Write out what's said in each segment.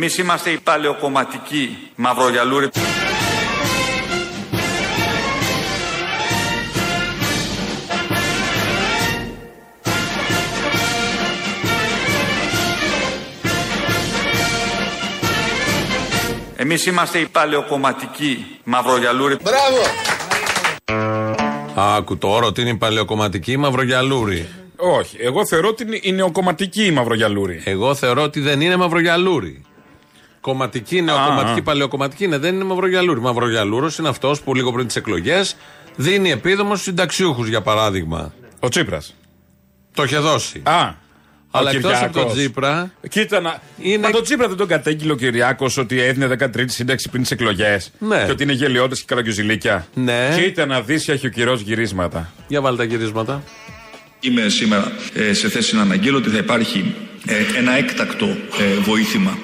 Εμείς είμαστε οι παλαιοκομματικοί μαυρογιαλούροι. Εμείς είμαστε οι παλαιοκομματικοί μαυρογιαλούροι. Μπράβο! Άκου τώρα ότι είναι η παλαιοκομματική μαυρογιαλούρη. Όχι. Εγώ θεωρώ ότι είναι η νεοκομματική η μαυρογιαλούρη. Εγώ θεωρώ ότι δεν είναι μαυρογιαλούρη. Κομματική, νεοκομματική, α. παλαιοκομματική είναι, δεν είναι μαυρογιαλούρη. Μαυρογιαλούρος είναι αυτός που λίγο πριν τις εκλογές δίνει επίδομα στους συνταξιούχους, για παράδειγμα. Ο Τσίπρας. Το είχε δώσει. Α. Αλλά ο εκτός από τον Κυριάκος. Τσίπρα. Κοίτα να. Είναι- Μα τον Τσίπρα δεν τον κατέγγειλε ο Κυριάκος ότι έδινε 13η σύνταξη πριν τις εκλογές. Ναι. Και ότι είναι γελιώτες και καραγκιουζιλίκια. Ναι. Κοίτα να δεις, έχει ο κυρό γυρίσματα. Για βάλτε τα γυρίσματα. Είμαι σήμερα ε, σε θέση να αναγγείλω ότι θα υπάρχει ε, ένα έκτακτο ε, βοήθημα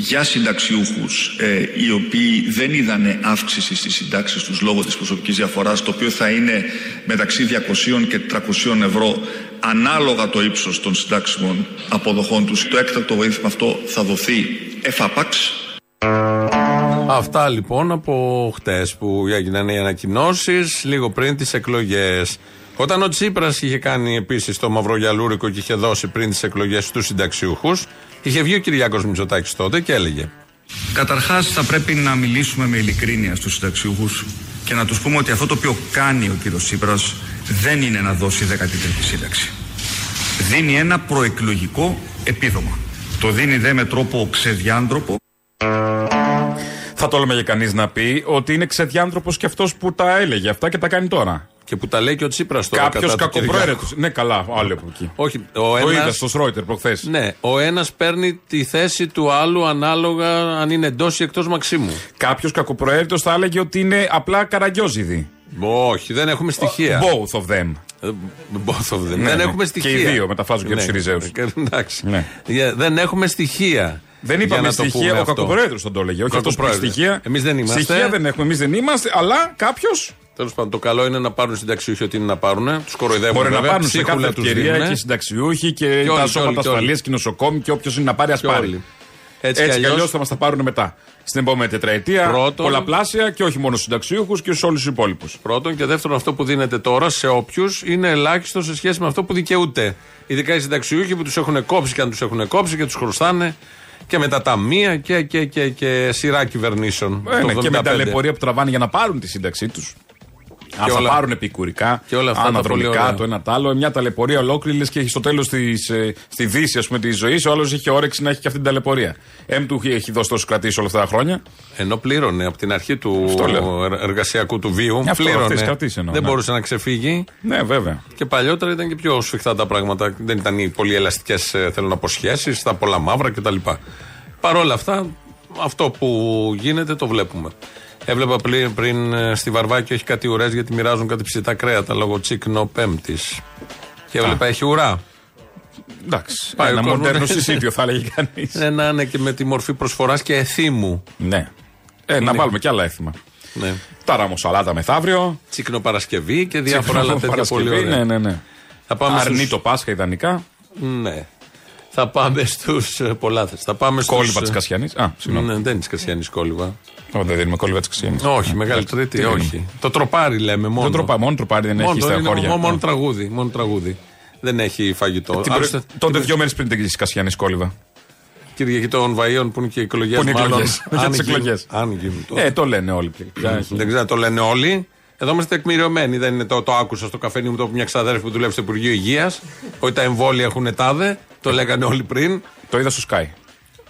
για συνταξιούχους ε, οι οποίοι δεν είδανε αύξηση στις συντάξεις τους λόγω της προσωπικής διαφοράς το οποίο θα είναι μεταξύ 200 και 300 ευρώ ανάλογα το ύψος των συντάξιμων αποδοχών τους. Το έκτακτο βοήθημα αυτό θα δοθεί εφάπαξ Αυτά λοιπόν από χτες που έγιναν οι ανακοινώσεις λίγο πριν τις εκλογές. Όταν ο Τσίπρας είχε κάνει επίσης το μαυρογιαλούρικο και είχε δώσει πριν τις εκλογές στους συνταξιούχους, είχε βγει ο Κυριάκος Μητσοτάκης τότε και έλεγε. Καταρχάς θα πρέπει να μιλήσουμε με ειλικρίνεια στους συνταξιούχους και να τους πούμε ότι αυτό το οποίο κάνει ο κύριος Τσίπρας δεν είναι να δώσει 13η σύνταξη. Δίνει ένα προεκλογικό επίδομα. Το δίνει δε με τρόπο ξεδιάντροπο Θα το έλεγε κανείς να πει ότι είναι ξεδιάνθρωπο και αυτός που τα έλεγε αυτά και τα κάνει τώρα. Και που τα λέει και ο Τσίπρας τώρα. Κάποιος κατά του Κυριάκου. κακοπροαίρετο. Ναι, καλά, άλλο από εκεί. Όχι, ο Το ένα. είδα στο Σρόιτερ προχθές. Ναι, ο ένας παίρνει τη θέση του άλλου ανάλογα αν είναι εντός ή εκτός Μαξίμου. Κάποιος κακοπροαίρετος θα έλεγε ότι είναι απλά καραγκιόζιδη. Όχι, δεν έχουμε στοιχεία. Both of them. Ε, Both of them. Ναι, δεν ναι. έχουμε Και στοιχεία. οι δύο μεταφράζουν και τους Συριζέους. Ε, Εντάξει. Ναι. Ε, Δεν έχουμε στοιχεία. Δεν Για είπαμε να το στοιχεία, πούμε ο αυτό. κακοπροαίρετο τον το έλεγε. Όχι αυτό που έχει Κακοπροαίρετος. στοιχεία. Εμείς δεν είμαστε. Στοιχεία δεν έχουμε, εμείς δεν είμαστε, αλλά κάποιο Τέλος πάντων, το καλό είναι να πάρουν συνταξιούχοι ό,τι είναι να πάρουν. Τους κοροϊδεύουν. μπορεί να βέβαια, πάρουν σε ψίχουλα κάθε τους ευκαιρία δίνουνε. και οι συνταξιούχοι και, όλοι, τα και όλοι, σώματα και όλοι. ασφαλεία και οι νοσοκόμοι και όποιος είναι να πάρει, ας Και πάρει. όλοι. Έτσι, Έτσι κι κι αλλιώς αλλιώς θα μας τα πάρουν μετά. Στην επόμενη τετραετία. Πρώτον- Πολλαπλάσια και όχι μόνο στους συνταξιούχους και σε όλους τους υπόλοιπους. Πρώτον και δεύτερον, αυτό που δίνεται τώρα σε όποιους είναι ελάχιστο σε σχέση με αυτό που δικαιούται. Ειδικά οι συνταξιούχοι που τους έχουν κόψει και αν τους έχουν κόψει και τους χρωστάνε και με τα ταμεία και, και, και, και σειρά κυβερνήσεων. Ε, Το ναι, και με 75. τα λεπορία που τραβάνε για να πάρουν τη σύνταξή τους. Αν Και θα όλα- πάρουν επικουρικά, και όλα αυτά τα πολύ αναδρομικά, ωραία. το ένα το άλλο, μια ταλαιπωρία ολόκληρη, λες και έχει στο τέλος στη δύση ας πούμε, της ζωής, ο άλλος είχε όρεξη να έχει και αυτή την ταλαιπωρία. Εμ του έχει δώσει τόσο κρατήσει όλα αυτά τα χρόνια. Ενώ πλήρωνε από την αρχή του Αυτό λέω. ερ- εργασιακού του βίου. Αυτό, αυτές πλήρωνε. κρατήσεις εννοώ, δεν ναι. μπορούσε να ξεφύγει. Ναι, βέβαια. Και παλιότερα ήταν και πιο σφιχτά τα πράγματα. Δεν ήταν οι πολύ ελαστικές, θέλω να πω, σχέσεις, τα πολλά μαύρα κτλ. Παρ' όλα αυτά, αυτό που γίνεται το βλέπουμε. Έβλεπα πριν, πριν ε, στη Βαρβάκη έχει κάτι ουρές γιατί μοιράζουν κάτι ψητά κρέατα λόγω τσίκνο Πέμπτης. Και έβλεπα έχει ουρά. Εντάξει. Πάει ένα ο κόσμος, μοντέρνο ναι. συσίτιο θα έλεγε κανείς. Ε, να είναι και με τη μορφή προσφοράς και εθήμου. ναι. Ε, να βάλουμε κι άλλα έθιμα. Ναι. Τώρα μου σαλάτα μεθαύριο. Τσίκνο Παρασκευή και διάφορα άλλα τέτοια Παρασκευή, πολύ ωραία. Ναι, ναι, ναι. Θα πάμε Αρνεί στους- το Πάσχα ιδανικά. Ναι. Θα πάμε στους. Πολλά θες. Θα πάμε στους, Κόλυβα της ε, Κασιανής. Α, συγγνώμη. Ναι, δεν είναι Κασιανής κόλυβα. Ω, δεν δίνουμε κόλυβα της Κασιανής. Όχι, μεγάλη τρίτη, όχι. Το τροπάρι λέμε μόνο. Δεν τροπά, μόνο τροπάρι δεν έχει Μόνο, στα είναι χώρια. μόνο, μόνο τραγούδι, μόνο τραγούδι. Δεν έχει φαγητό. Την Άλλωστε, προ- Τότε δύο μέρες πριν την Κασιανής κόλυβα. Κυριακή των Βαΐων που είναι και εκλογές. Που είναι εκλογές. Για τις εκλογές. Αν γίνουν. τώρα. Ε, το λένε όλοι πια. Δεν ξέρω, το λένε όλοι. Εδώ είμαστε τεκμηριωμένοι. Δεν είναι το, το άκουσα στο καφενείο μου το μια ξαδέρφη που δουλεύει στο Υπουργείο Υγείας. Ότι τα εμβόλια έχουν τάδε. Το λέγανε όλοι πριν. Το είδα στο Sky.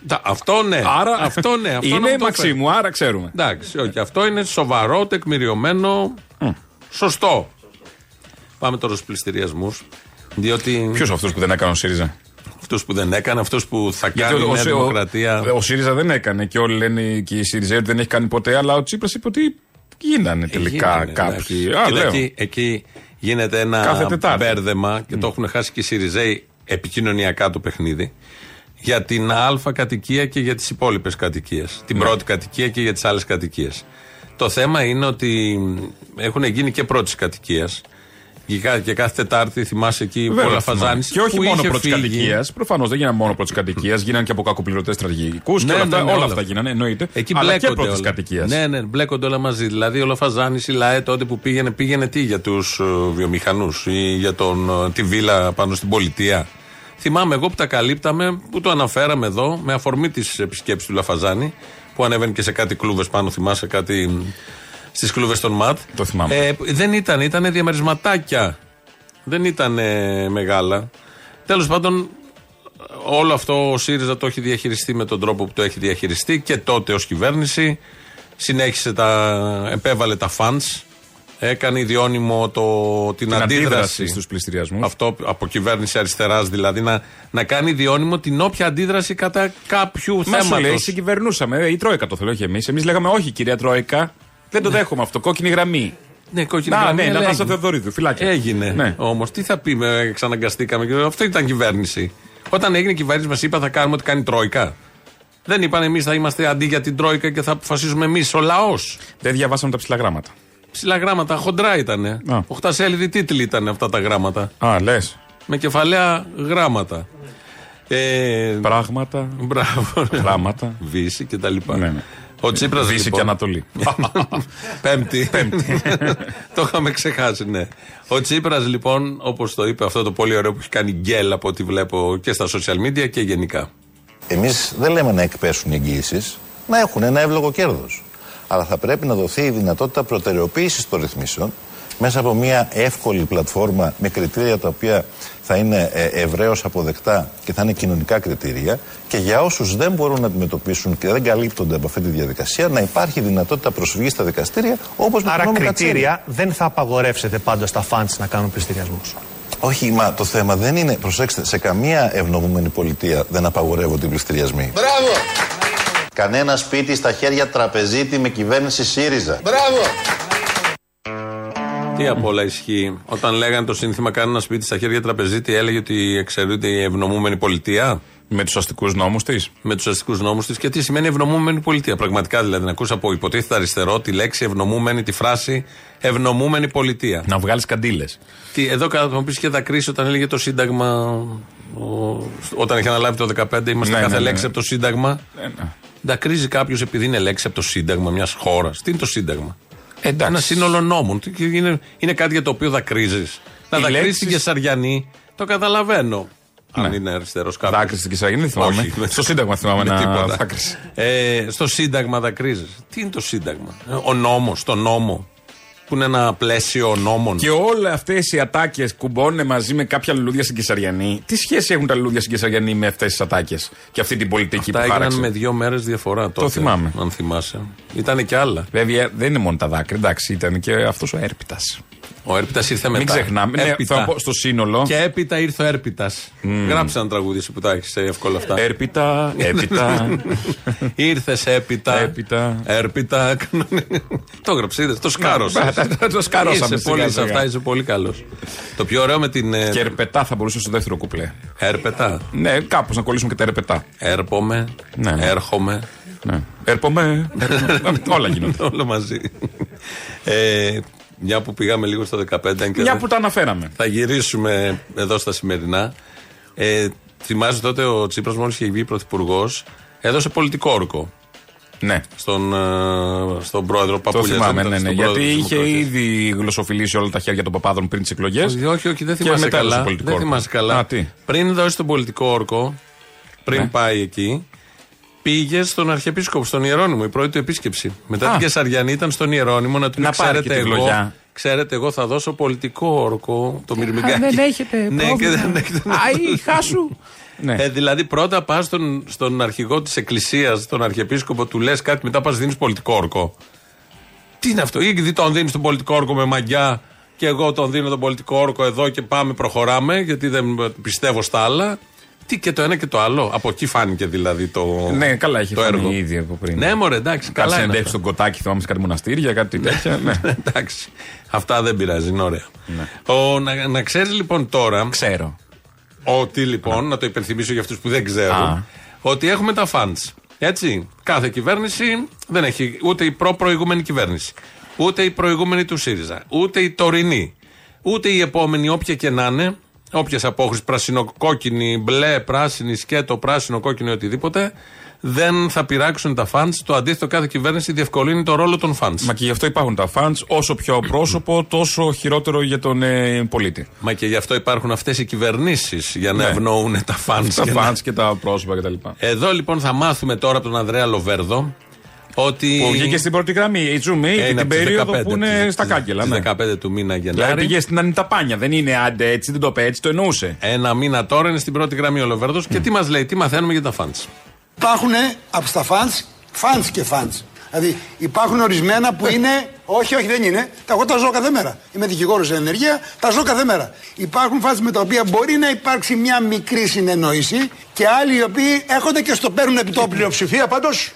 Τα- αυτό ναι. Άρα αυτό ναι. Αυτό να είναι μου το Μαξίμου, φέρει. άρα ξέρουμε. Εντάξει, όχι. Αυτό είναι σοβαρό, τεκμηριωμένο. Σωστό. Πάμε τώρα στους πληστηριασμούς. Διότι Ποιος αυτός που δεν έκανε ο ΣΥΡΙΖΑ; αυτού που δεν έκανε, αυτού που θα Γιατί κάνει η ο, Νέα ο, Δημοκρατία. ο, ο ΣΥΡΙΖΑ δεν έκανε και όλοι λένε και οι ΣΥΡΙΖΑ ότι δεν έχει κάνει ποτέ, αλλά ο Τσίπρας είπε ότι γίνανε τελικά Γίνανε, κάποιοι. εντάξει. Α, Κοίτα, λέω. εκεί, εκεί γίνεται Κάθε ένα Τετάρτη. μπέρδεμα και το έχουν χάσει και οι Σιριζέοι επικοινωνιακά το παιχνίδι. Για την Α κατοικία και για τις υπόλοιπες κατοικίες. Την Ναι. πρώτη κατοικία και για τις άλλες κατοικίες. Το θέμα είναι ότι έχουν γίνει και πρώτης κατοικίας. Και κάθε Τετάρτη θυμάσαι εκεί Βέβαια, πολλά θυμάμαι. Φαζάνης. Και όχι μόνο πρώτης κατοικίας. Προφανώς δεν γίνανε μόνο πρώτης κατοικίας, γίνανε και από κακοπληρωτέ στρατηγικούς και Ναι, όλα, ναι, αυτά, ναι, όλα όλα αυτά αυτά. γίνανε, εννοείται. Εκεί αλλά και μπλέκονται πρώτης όλα. κατοικίας. Ναι, ναι, μπλέκονται όλα μαζί. Δηλαδή, ο Λαφαζάνης, η ΛΑΕ τότε που πήγαινε, πήγαινε τι για τους βιομηχανούς ή για τον, ε, τη βίλα πάνω στην πολιτεία; Θυμάμαι εγώ που τα καλύπταμε, που το αναφέραμε εδώ, με αφορμή της επισκέψης του Λαφαζάνη, που ανέβαινε και σε κάτι κλούβες πάνω, θυμάσαι κάτι στις κλούβες των ΜΑΤ. Το θυμάμαι. Ε, δεν ήταν, ήταν διαμερισματάκια. Δεν ήταν ε, μεγάλα. Τέλος πάντων, όλο αυτό ο ΣΥΡΙΖΑ το έχει διαχειριστεί με τον τρόπο που το έχει διαχειριστεί και τότε ως κυβέρνηση. Συνέχισε τα, επέβαλε τα funds, έκανε ιδιώνυμο το, την, Την αντίδραση. αντίδραση στους πληστηριασμούς. Αυτό από κυβέρνηση αριστεράς δηλαδή, να, να κάνει ιδιώνυμο την όποια αντίδραση κατά κάποιου Μα σου λέει, θέματος. συγκυβερνούσαμε. Ε, η Τρόικα το θέλω, όχι εμείς. Εμείς λέγαμε, Όχι, κυρία Τρόικα, δεν το δέχομαι αυτό. Κόκκινη γραμμή. Ναι, κόκκινη Να, γραμμή, ναι, αλλά Νατάσα έγινε. Θεοδωρίδου, φυλάκια. Έγινε. Ναι. Όμως, τι θα πει, με εξαναγκαστήκαμε. και Αυτό ήταν κυβέρνηση. Όταν έγινε κυβέρνηση, μας είπα θα κάνουμε ό,τι κάνει η Τρόικα. Δεν είπαν εμείς θα είμαστε αντί για την Τρόικα και θα αποφασίζουμε εμείς ο λαός. Δεν διαβάσαμε τα ψηλά γράμματα. Ψηλά γράμματα, χοντρά ήταν. Α. Οχτασέλιδη τίτλοι ήταν αυτά τα γράμματα. Α, λες. Με κεφαλαία γράμματα. Ε, Πράγματα, μπράβο. γράμματα. Βύση και τα λοιπά. Ναι, ναι. Ο Τσίπρας Δύση λοιπόν, και Ανατολή. Πέμπτη. το είχαμε ξεχάσει, ναι. Ο Τσίπρας, λοιπόν, όπως το είπε, αυτό το πολύ ωραίο που έχει κάνει γκέλ από ό,τι βλέπω και στα social media και γενικά. Εμείς δεν λέμε να εκπέσουν οι εγγύησεις, να έχουν ένα εύλογο κέρδος. Αλλά θα πρέπει να δοθεί η δυνατότητα προτεραιοποίησης των ρυθμίσεων μέσα από μια εύκολη πλατφόρμα με κριτήρια τα οποία θα είναι ευρέως αποδεκτά και θα είναι κοινωνικά κριτήρια και για όσους δεν μπορούν να αντιμετωπίσουν και δεν καλύπτονται από αυτή τη διαδικασία να υπάρχει δυνατότητα προσφυγής στα δικαστήρια όπως με Άρα τον νόμο Κατσίνη. κριτήρια δεν θα απαγορεύσετε πάντα στα φαντς να κάνουν πληστηριασμούς. Όχι, μα το θέμα δεν είναι. Προσέξτε, σε καμία ευνομούμενη πολιτεία δεν απαγορεύονται οι πληστηριασμοί. Μπράβο! Κανένα σπίτι στα χέρια τραπεζίτη με κυβέρνηση ΣΥΡΙΖΑ. Τι απ' όλα ισχύει. Όταν λέγανε το σύνθημα Κάνει ένα σπίτι στα χέρια τραπεζίτη, έλεγε ότι εξαιρούνται η ευνομούμενη πολιτεία Με τους αστικούς νόμους της; με τους αστικούς νόμους της. Και τι σημαίνει ευνομούμενη πολιτεία; Πραγματικά δηλαδή, να ακούσα από υποτίθεται αριστερό τη λέξη ευνομούμενη, τη φράση ευνομούμενη πολιτεία. Να βγάλεις καντήλες. Τι, εδώ κατά μου πεις και δακρύσει όταν έλεγε το Σύνταγμα. ο- όταν είχε αναλάβει το 2015, είμαστε Ναι, κάθε ναι, ναι. λέξη από το Σύνταγμα. Δακρύζει κάποιος επειδή είναι λέξη από το Σύνταγμα μιας χώρας. Τι είναι το Σύνταγμα; Εντάξει. Ένα σύνολο νόμων. Τι- Είναι, είναι κάτι για το οποίο δακρύζει. Να Οι δακρύσει λέξεις- την Κεσαριανή, το καταλαβαίνω. Αν Ναι. είναι αριστερός κάποιος. Δάκρυς στην Κυσαγίνη, δεν θυμάμαι. Όχι, με- Στο Σύνταγμα θυμάμαι με να τίποτα. δάκρυσε. Ε, στο Σύνταγμα δακρύζεις. Τι είναι το Σύνταγμα; Ε, Ο νόμος, το νόμο. Που είναι ένα πλαίσιο νόμων. Και όλα αυτές οι ατάκες κουμπώνουν μαζί με κάποια λουλούδια στην Κεσαριανή. Τι σχέση έχουν τα λουλούδια στην Κεσαριανή με αυτές τις ατάκες και αυτή την πολιτική Τα που έγιναν χάραξε; με δύο μέρες διαφορά τότε. θυμάμαι. Αν θυμάσαι. Ήταν και άλλα. Βέβαια δεν είναι μόνο τα δάκρυα, εντάξει, ήταν και αυτός ο έρπιτα. Ο Έρπιτα ήρθε μετά. Μην ξεχνάμε. Ναι, Έπειτα. θα πω στο σύνολο. Και έπειτα ήρθε ο Έρπιτα. Γράψε ένα τραγούδι εσύ που τα έχεις εύκολα αυτά. Έρπιτα, έπιτα. Ήρθες έπειτα. Έπειτα. Έρπιτα. το έγραψες, είδες. Το σκάρωσες. Το σκαρώσαμε Είσαι πολύ σε σιγά-σιγά. αυτά, είσαι πολύ καλός. Το πιο ωραίο με την. ε, Και ερπετά θα μπορούσε στο δεύτερο κουπλέ. Έρπετα. Ναι, κάπως να κολλήσουμε και τα ερπετά. Έρπομαι. Ναι, ναι. Έρχομαι. Ναι. Έρπομε. έρπομε. Όλα γίνονται. Όλο μαζί. Ε, μια που πήγαμε λίγο στο 15. αν και Μια δεν- που τα αναφέραμε. Θα γυρίσουμε εδώ στα σημερινά. Ε, θυμάσαι τότε ο Τσίπρας μόλις είχε βγει πρωθυπουργός, έδωσε πολιτικό όρκο Ναι. στον, ε, στον πρόεδρο Το Παπούλιας. θυμάμαι, στον- ναι, ναι. στον Γιατί πρόεδρο της είχε Δημοκρατίας. ήδη γλωσσοφιλήσει όλα τα χέρια των παπάδων πριν τις εκλογές. Όχι, όχι, όχι, δεν Και θυμάσαι μετά έδωσε καλά. πολιτικό Δεν όρκο. θυμάσαι καλά. Α, τι; Πριν δώσει τον πολιτικό όρκο, πριν Ναι. πάει εκεί, πήγε στον Αρχιεπίσκοπο, στον Ιερώνυμο, η πρώτη του επίσκεψη. Μετά Α. την Κεσαριανή ήταν στον Ιερώνυμο να του Να πει: πάρει Ξέρετε, και τη εγώ, γλογιά. ξέρετε, εγώ θα δώσω πολιτικό όρκο. Το μυρμηγκάκι. δεν έχετε Ναι, και πρόβλημα. δεν έχετε. Αϊ, χάσου. Ναι. Ε, δηλαδή, πρώτα πας στον, στον αρχηγό της Εκκλησίας, τον Αρχιεπίσκοπο, του λες κάτι, μετά πας δίνεις πολιτικό όρκο. Τι είναι αυτό, ή τον δίνεις τον πολιτικό όρκο με μαγιά και εγώ τον δίνω τον πολιτικό όρκο εδώ και πάμε, προχωράμε, γιατί δεν πιστεύω στα άλλα. Τι και το ένα και το άλλο. Από εκεί φάνηκε δηλαδή το. Ναι, καλά, έχει το φανεί έργο. ήδη από πριν. Ναι, μωρέ, εντάξει, Κάτι καλά. είναι συνεντεύξει αυτά. στον κοτάκι, θυμάμαι σε κάτι μοναστήρια, κάτι τέτοια. ναι. εντάξει. Αυτά δεν πειράζει, είναι ωραία. Ο, να, να ξέρεις λοιπόν τώρα. Ξέρω. Ότι λοιπόν, να το υπενθυμίσω για αυτούς που δεν ξέρουν, Α. ότι έχουμε τα funds. Έτσι. Κάθε κυβέρνηση δεν έχει ούτε η προ-προηγούμενη κυβέρνηση, ούτε η προηγούμενη του ΣΥΡΙΖΑ, ούτε η τωρινή, Ούτε η επόμενη, όποια και να είναι, όποιες απόχρει, πρασινοκόκκινη, μπλε, πράσινη, σκέτο, πράσινο, κόκκινο, οτιδήποτε, δεν θα πειράξουν τα φαντ. Το αντίθετο, κάθε κυβέρνηση διευκολύνει το ρόλο των φαντ. Μα και γι' αυτό υπάρχουν τα fans. Όσο πιο πρόσωπο, τόσο χειρότερο για τον ε, πολίτη. Μα και γι' αυτό υπάρχουν αυτές οι κυβερνήσεις για να Ναι. ευνοούν τα φαντ. Τα fans και τα πρόσωπα κτλ. Εδώ λοιπόν θα μάθουμε τώρα από τον Ανδρέα Λοβέρδο ότι. Που βγήκε στην πρώτη γραμμή η Τζουμί Ε, και είναι την από τις περίοδο 15, που είναι τις- στα τις- κάγκελα. τις ναι. 15 του μήνα Δηλαδή Γενάρη. πήγε στην Ανιταπάνια. Δεν είναι άντε έτσι, δεν το είπε έτσι, το εννοούσε. Ένα μήνα τώρα είναι στην πρώτη γραμμή ο Λοβέρδος και τι μας λέει, τι μαθαίνουμε για τα φαντ. Υπάρχουν από στα fans, fans και fans. Δηλαδή υπάρχουν ορισμένα που είναι. όχι, όχι, δεν είναι. Τα εγώ τα ζω κάθε μέρα. Είμαι δικηγόρος σε ενεργεία, τα ζω κάθε μέρα. Υπάρχουν fans με τα οποία μπορεί να υπάρξει μια μικρή συνεννόηση και άλλοι οι οποίοι έρχονται και στο παίρνουν επί το πλειοψηφία. Πάντως,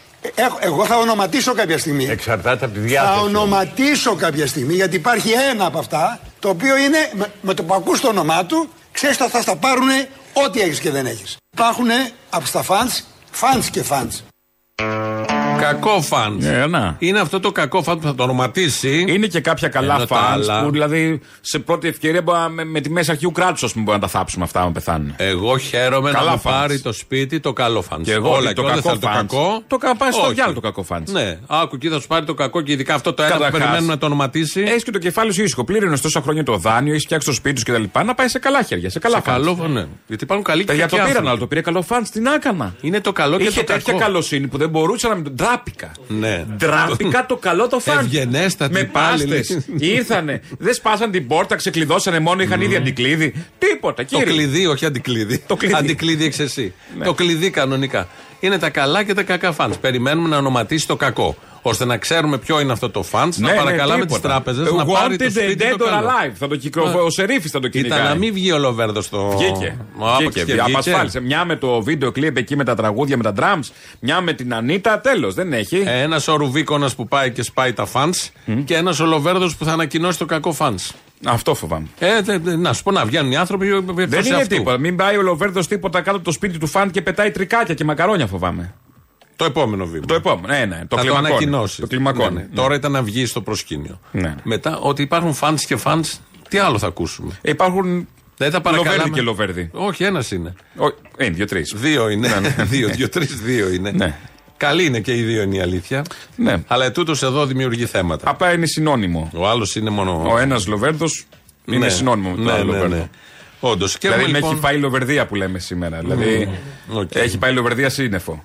εγώ θα ονοματίσω κάποια στιγμή. Εξαρτάται από τη Θα διάθεση. ονοματίσω κάποια στιγμή γιατί υπάρχει ένα από αυτά το οποίο είναι με, με το που ακούς το όνομά του ξέρεις ότι θα στα πάρουν ό,τι έχεις και δεν έχεις. Υπάρχουν από στα fans, fans και fans. Κακό φαντ. Ε, να. Είναι αυτό το κακό φαντ που θα το ονοματίσει. Είναι και κάποια καλά Ενώ τα fans άλλα- που δηλαδή σε πρώτη ευκαιρία μπορεί να- με, με τη μέση αρχικού κράτους, ας πούμε, μπορεί να τα θάψουμε αυτά, αν πεθάνουν. Εγώ χαίρομαι Καλά να μου fans. πάρει το σπίτι το καλό φαντ. Και εγώ Όλα το και όλα κακό θα το fans. κακό. Το κα- πάει στο Όχι. διάλογο το κακό fans. Ναι, άκου εκεί θα σου πάρει το κακό και ειδικά αυτό το ένα που Καταρχάς, περιμένουμε να το ονοματίσει. Έχεις και το κεφάλι σου ήσυχο. Πλήρωνες τόσα χρόνια το δάνειο, έχεις φτιάξει το σπίτι σου κτλ. Να πάει σε καλά χέρια, σε καλά Σε καλό, fans. ναι. Γιατί υπάρχουν καλοί και Τα για το κακοί πήραν, άνθρωποι. αλλά το πήρε καλό fans. Τι να έκανα. Είναι το καλό και Είχε το τέτοια κακό. καλοσύνη που δεν μπορούσα να μην το. Ντράπηκα. Ναι. Ντράπηκα το καλό το φαν. Ευγενέστατη Με υπάλληλη. πάστες. Ήρθανε. Δεν σπάσαν την πόρτα, ξεκλειδώσανε μόνο, είχαν ήδη αντικλείδι. Τίποτα. Το Κύριε. κλειδί, όχι αντικλείδι. Το κλειδί. Αντικλείδι εξ εσύ. Ναι. Το κλειδί κανονικά. Είναι τα καλά και τα κακά φαντ. Περιμένουμε να ονοματίσει το κακό. Ώστε να ξέρουμε ποιο είναι αυτό το φαντ, να παρακαλάμε τις τράπεζες να πάρει το Wanted σπίτι dead το or καλό. alive. Θα το κυκλοφορεί. Ο Σερίφης θα το κυνηγάει. Ήταν να μην βγει ο Λοβέρδο στο. Βγήκε. Μα, άπαξ Βγήκε. και βγήκε. Απασφάλισε. Μια με το βίντεο κλειπ εκεί με τα τραγούδια, με τα drums. Μια με την Ανίτα. Τέλος. Δεν έχει. Ένας ο Ρουβίκονας που πάει και σπάει τα φαντ και ένας ο Λοβέρδος που θα ανακοινώσει το κακό φαντ. Αυτό φοβάμαι. Ε, δε- δε- να σου πω να βγαίνουν οι άνθρωποι εκτός Δεν είναι αυτού. τίποτα. Μην πάει ο Λοβέρδος τίποτα κάτω από το σπίτι του φαν και πετάει τρικάκια και μακαρόνια φοβάμαι. Το επόμενο βήμα. Το επόμενο. Ναι, ναι. Το θα το κλιμακώνει. ανακοινώσεις. Το κλιμακώνει. Ναι, ναι. Ναι. Τώρα ήταν να βγει στο προσκήνιο. Ναι. Μετά ότι υπάρχουν φαντ και φαντ, τι άλλο θα ακούσουμε; Ε, Υπάρχουν. Δεν θα παρακαλάμε. Λοβέρδι και Λοβέρδι. Όχι, ένας είναι. Ο- Είναι δύο-τρεις. Δύο είναι. δύο, δύο, τρεις, δύο είναι. Ναι. Καλή είναι και οι δύο είναι η αλήθεια. Ναι. Αλλά ετούτο εδώ δημιουργεί θέματα. Απλά είναι συνώνυμο. Ο άλλος είναι μόνο. Ο ένας Λοβέρδος είναι Ναι. συνώνυμο με τον ναι, άλλο ναι, Λοβέρδο. ναι. Όντως. Και Δηλαδή έχουμε, με λοιπόν... έχει πάει η Λοβερδία που λέμε σήμερα. Δηλαδή οκ. έχει πάει η Λοβερδία σύννεφο.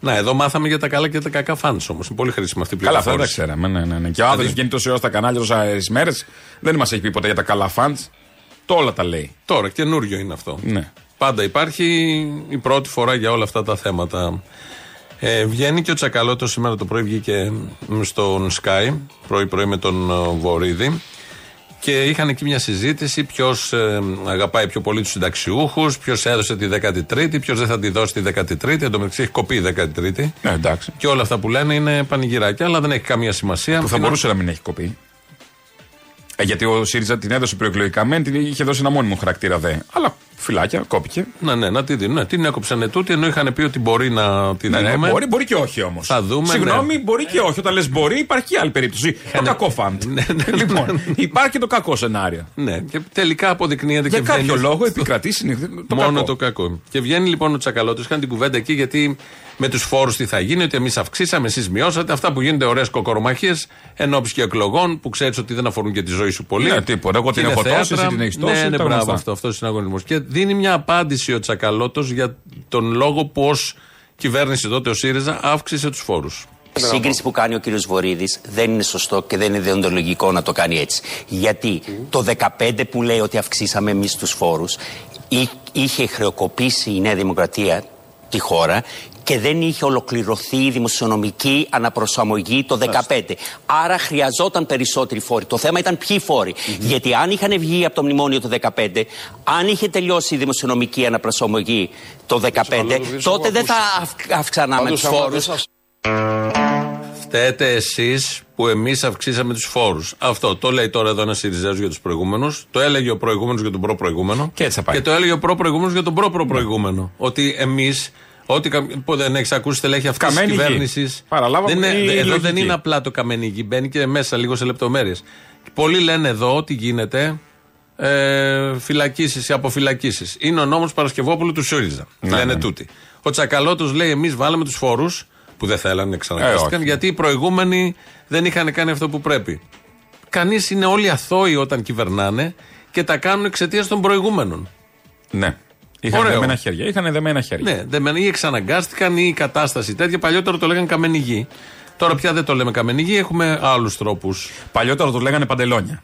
Να, εδώ μάθαμε για τα καλά και τα κακά fund όμως. Είναι πολύ χρήσιμη αυτή η Καλά, αυτά δεν τα πληροφόρηση. ξέραμε. Ναι, ναι, ναι. Και ο άνθρωπος βγαίνει τόση ώρα στα κανάλια τόσες μέρες. Δεν μας έχει πει ποτέ για τα καλά φαντ. Το όλα τα λέει. Τώρα, καινούριο είναι αυτό. Ναι. Πάντα υπάρχει η πρώτη φορά για όλα αυτά τα θέματα. Ε, βγαίνει και ο Τσακαλώτος σήμερα το πρωί βγήκε μ, στον Sky, πρωί-πρωί με τον ε, Βορύδη. Και είχαν εκεί μια συζήτηση ποιος αγαπάει πιο πολύ τους συνταξιούχους, ποιος έδωσε τη 13η, ποιος δεν θα τη δώσει τη 13η. Εν τω μεταξύ έχει κοπεί η 13η. Ναι, εντάξει. Και όλα αυτά που λένε είναι πανηγυράκια, αλλά δεν έχει καμία σημασία. Που θα Είναι- μπορούσε να μην έχει κοπεί. Ε, γιατί ο ΣΥΡΙΖΑ την έδωσε προεκλογικά μεν, την είχε δώσει ένα μόνιμο χαρακτήρα δε. Αλλά φυλάκια, κόπηκε. Ναι, ναι, να τη δίνουν. Ναι, την έκοψαν τούτη, ενώ είχαν πει ότι μπορεί να τη Ναι, ναι, δίνουμε. μπορεί, μπορεί και όχι όμως. Θα δούμε, Συγγνώμη, ναι. μπορεί και όχι. Όταν λες μπορεί, υπάρχει και άλλη περίπτωση. Το κακό φαντ. λοιπόν, υπάρχει και το κακό σενάριο. Ναι, και τελικά αποδεικνύεται Για και κάποιο βγαίνει λόγο επικρατεί συνήθως το μόνο κακό. το κακό. Και βγαίνει λοιπόν ο Τσακαλώτο, κάνει την κουβέντα εκεί γιατί με τους φόρους τι θα γίνει, ότι εμείς αυξήσαμε, εσείς μειώσατε. Αυτά που γίνονται ωραίες κοκορομαχίες εν ώψη και εκλογών που ξέρεις ότι δεν αφορούν και τη ζωή σου πολύ. Ναι, τίποτα. Εγώ Και την είναι έχω τόση, θέατρα. εσύ την έχεις τόση, Ναι, ναι, τα μπράβο γνωστά. αυτό. Αυτός είναι συναγωνισμό. Και δίνει μια απάντηση ο Τσακαλώτος για τον λόγο που ως κυβέρνηση τότε ο ΣΥΡΙΖΑ αύξησε τους φόρους. Η σύγκριση που κάνει ο κύριος Βορύδης δεν είναι σωστό και δεν είναι δεοντολογικό να το κάνει έτσι. Γιατί το 15 που λέει ότι αυξήσαμε εμείς τους φόρους εί- είχε χρεοκοπήσει η Νέα Δημοκρατία τη χώρα και δεν είχε ολοκληρωθεί η δημοσιονομική αναπροσαρμογή το 15. Άρα χρειαζόταν περισσότεροι φόροι. Το θέμα ήταν ποιοι φόροι. Γιατί αν είχαν βγει από το μνημόνιο το 15, αν είχε τελειώσει η δημοσιονομική αναπροσαρμογή το 15, τότε δεν θα αυ- αυξανάμε τους φόρους. Φταίτε εσείς που εμείς αυξήσαμε τους φόρους. Αυτό το λέει τώρα εδώ ένας Σιριζέος για τους προηγούμενους. Το έλεγε ο προηγούμενος για τον προ-προηγούμενο. Και έτσι θα πάει. Και το έλεγε ο προ-προηγούμενος για τον προ-προ-προηγούμενο. Ότι εμείς. Ό,τι κα- που δεν έχεις ακούσει στελέχη αυτής της Καμένη γη. κυβέρνησης. Παραλάβαμε η Εδώ λογική. δεν είναι απλά το καμένη γη. Μπαίνει και μέσα λίγο σε λεπτομέρειες. Πολλοί λένε εδώ ότι γίνεται ε, φυλακίσεις ή αποφυλακίσεις. Είναι ο νόμος Παρασκευόπουλου του ΣΥΡΙΖΑ. Ναι, λένε ναι. τούτοι. Ο Τσακαλώτος λέει: Εμείς βάλαμε τους φόρους που δεν θέλανε, Ε, ξαναγκάστηκαν, όχι. γιατί οι προηγούμενοι δεν είχαν κάνει αυτό που πρέπει. Κανείς είναι όλοι αθώοι όταν κυβερνάνε και τα κάνουν εξαιτίας των προηγούμενων. Ναι. Είχαν Ωραίο. δεμένα χέρια. Είχαν δεμένα χέρια. Ναι, δεν μένει, ή εξαναγκάστηκαν ή η κατάσταση τέτοια. Παλιότερα το λέγανε καμένη γη. Τώρα πια δεν το λέμε καμένη γη, έχουμε άλλους τρόπους. Παλιότερα το λέγανε παντελόνια.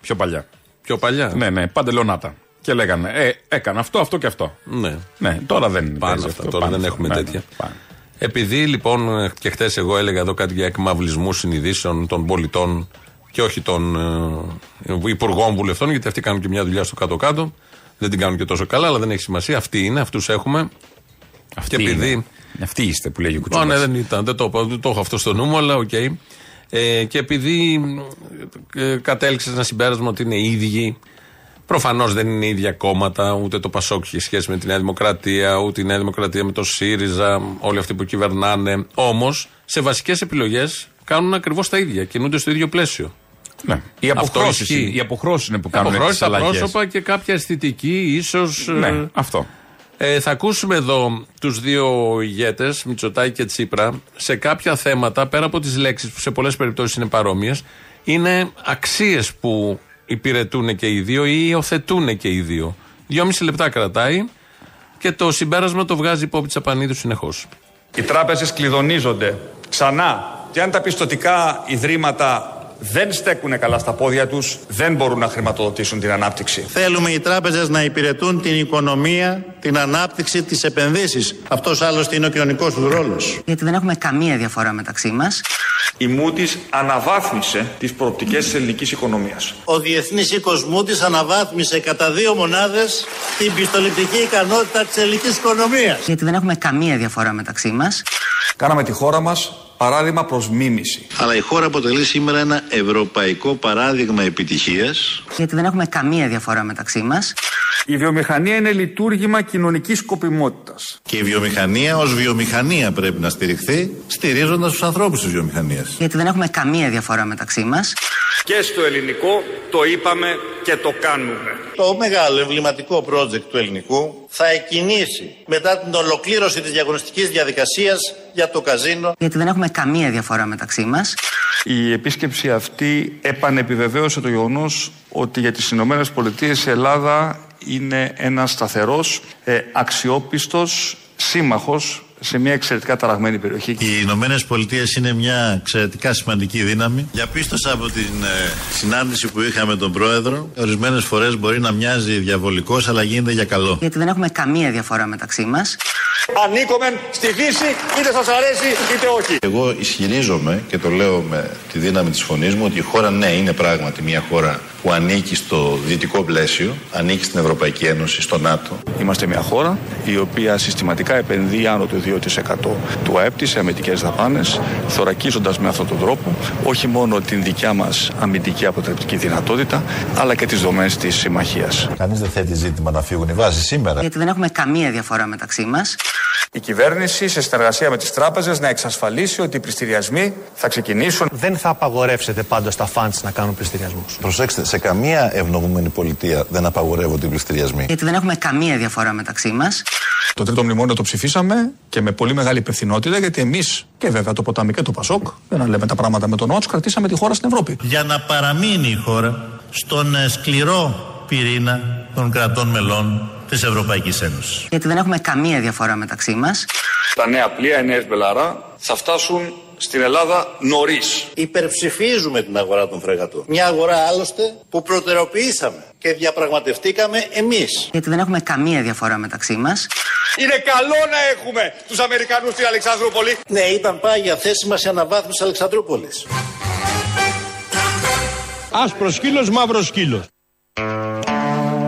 Πιο παλιά. Πιο παλιά. Ναι, ναι, παντελονάτα. Και λέγανε, ε, έκανα αυτό, αυτό και αυτό. Ναι. Ναι, τώρα δεν Πάνε παίζει αυτά, αυτό, τώρα πάνε δεν αυτά. έχουμε Ναι, τέτοια. ναι, πάνε. Επειδή λοιπόν και χθες εγώ έλεγα εδώ κάτι για εκμαυλισμούς συνειδήσεων των πολιτών και όχι των ε, υπουργών βουλευτών, γιατί αυτοί κάνουν και μια δουλειά στο κάτω-κάτω. Δεν την κάνουν και τόσο καλά, αλλά δεν έχει σημασία. Αυτοί είναι, αυτούς έχουμε. Αυτή και επειδή. είναι. Αυτοί είστε που λέγει ο Ω, Κουτσούμπας. ναι, δεν ήταν, δεν το, είπα, δεν το έχω αυτό στο νου μου, αλλά οκ. Ε, και επειδή ε, κατέληξες ένα συμπέρασμα ότι είναι ίδιοι, προφανώς δεν είναι ίδια κόμματα, ούτε το Πασόκ έχει σχέση με τη Νέα Δημοκρατία, ούτε η Νέα Δημοκρατία με το ΣΥΡΙΖΑ, όλοι αυτοί που κυβερνάνε. Όμως, σε βασικές επιλογές κάνουν ακριβώς τα ίδια, κινούνται στο ίδιο πλαίσιο. Ναι. Οι Αυτό αποχρώσεις, ισχύει. είναι- οι αποχρώσεις είναι που κάνουν Αποχρώσει τις τα αλλαγές. πρόσωπα και κάποια αισθητική, ίσως. Ναι, αυτό. Ε, θα ακούσουμε εδώ τους δύο ηγέτες, Μητσοτάκη και Τσίπρα, σε κάποια θέματα, πέρα από τις λέξεις που σε πολλές περιπτώσεις είναι παρόμοιες, είναι αξίες που υπηρετούν και οι δύο ή υιοθετούν και οι δύο. Δυόμιση λεπτά κρατάει και το συμπέρασμα το βγάζει η Πόπη Τσαπανίδου συνεχώς. Οι τράπεζες κλειδονίζονται ξανά και αν τα πιστοτικά ιδρύματα δεν στέκουν καλά στα πόδια τους, δεν μπορούν να χρηματοδοτήσουν την ανάπτυξη. Θέλουμε οι τράπεζες να υπηρετούν την οικονομία, την ανάπτυξη, τις επενδύσεις. Αυτός άλλωστε είναι ο κοινωνικός τους ρόλος. Γιατί δεν έχουμε καμία διαφορά μεταξύ μας. Η Moody's αναβάθμισε τις προοπτικές της ελληνικής οικονομίας. Ο Διεθνής Οίκος Μούτης αναβάθμισε κατά δύο μονάδες την πιστοληπτική ικανότητα της ελληνικής οικονομίας. Γιατί δεν έχουμε καμία διαφορά μεταξύ μας. Κάναμε τη χώρα μας παράδειγμα προς μίμηση. Αλλά η χώρα αποτελεί σήμερα ένα ευρωπαϊκό παράδειγμα επιτυχίας. Γιατί δεν έχουμε καμία διαφορά μεταξύ μας. Η βιομηχανία είναι λειτουργήμα κοινωνικής σκοπιμότητας. Και η βιομηχανία ως βιομηχανία πρέπει να στηριχθεί, στηρίζοντας τους ανθρώπους της βιομηχανίας. Γιατί δεν έχουμε καμία διαφορά μεταξύ μας. Και στο ελληνικό το είπαμε και το κάνουμε. Το μεγάλο εμβληματικό project του ελληνικού θα εκκινήσει μετά την ολοκλήρωση της διαγωνιστικής διαδικασίας για το καζίνο. Γιατί δεν έχουμε καμία διαφορά μεταξύ μας. Η επίσκεψη αυτή επανεπιβεβαίωσε το γεγονός ότι για τις Ηνωμένες Πολιτείες η Ελλάδα είναι ένας σταθερός, ε, αξιόπιστος σύμμαχος σε μια εξαιρετικά ταραγμένη περιοχή. Οι Ηνωμένε Πολιτείες είναι μια εξαιρετικά σημαντική δύναμη. Διαπίστωσα από την ε, συνάντηση που είχαμε με τον Πρόεδρο, ορισμένες φορές μπορεί να μοιάζει διαβολικός, αλλά γίνεται για καλό. Γιατί δεν έχουμε καμία διαφορά μεταξύ μας. Ανήκομεν στη Δύση, είτε σας αρέσει είτε όχι. Εγώ ισχυρίζομαι και το λέω με τη δύναμη της φωνής μου ότι η χώρα ναι είναι πράγματι μια χώρα που ανήκει στο δυτικό πλαίσιο, ανήκει στην Ευρωπαϊκή Ένωση, στο ΝΑΤΟ. Είμαστε μια χώρα η οποία συστηματικά επενδύει άνω του 2% του ΑΕΠ της σε αμυντικές δαπάνες, θωρακίζοντας με αυτόν τον τρόπο όχι μόνο την δικιά μας αμυντική αποτρεπτική δυνατότητα, αλλά και τις δομές της συμμαχίας. Κανείς δεν θέτει ζήτημα να φύγουν οι βάσει σήμερα. Γιατί δεν έχουμε καμία διαφορά μεταξύ μας. Η κυβέρνηση, σε συνεργασία με τις τράπεζες, να εξασφαλίσει ότι οι πληστηριασμοί θα ξεκινήσουν Δεν θα απαγορεύσετε πάντως τα φαντς να κάνουν πληστηριασμούς. Προσέξτε, σε καμία ευνομούμενη πολιτεία δεν απαγορεύονται οι πληστηριασμοί. Γιατί δεν έχουμε καμία διαφορά μεταξύ μας. Το τρίτο μνημόνιο το ψηφίσαμε και με πολύ μεγάλη υπευθυνότητα, γιατί εμείς και βέβαια το ποτάμι και το Πασόκ, δεν να λέμε τα πράγματα με τον ότσο, κρατήσαμε τη χώρα στην Ευρώπη. Για να παραμείνει η χώρα στον ε, σκληρό πυρήνα των κρατών μελών της Ευρωπαϊκής Ένωσης. Γιατί δεν έχουμε καμία διαφορά μεταξύ μας. Τα νέα πλοία, οι νέε Μπελαρά, θα φτάσουν στην Ελλάδα νωρίς. Υπερψηφίζουμε την αγορά των φρεγατών. Μια αγορά άλλωστε που προτεραιοποιήσαμε και διαπραγματευτήκαμε εμείς. Γιατί δεν έχουμε καμία διαφορά μεταξύ μας. Είναι καλό να έχουμε τους Αμερικανούς στην Αλεξανδρούπολη. Ναι, ήταν πάγια θέση μας η αναβάθμιση Αλεξανδρούπολης. Άσπρος σκύλος, μαύρος σκύλος.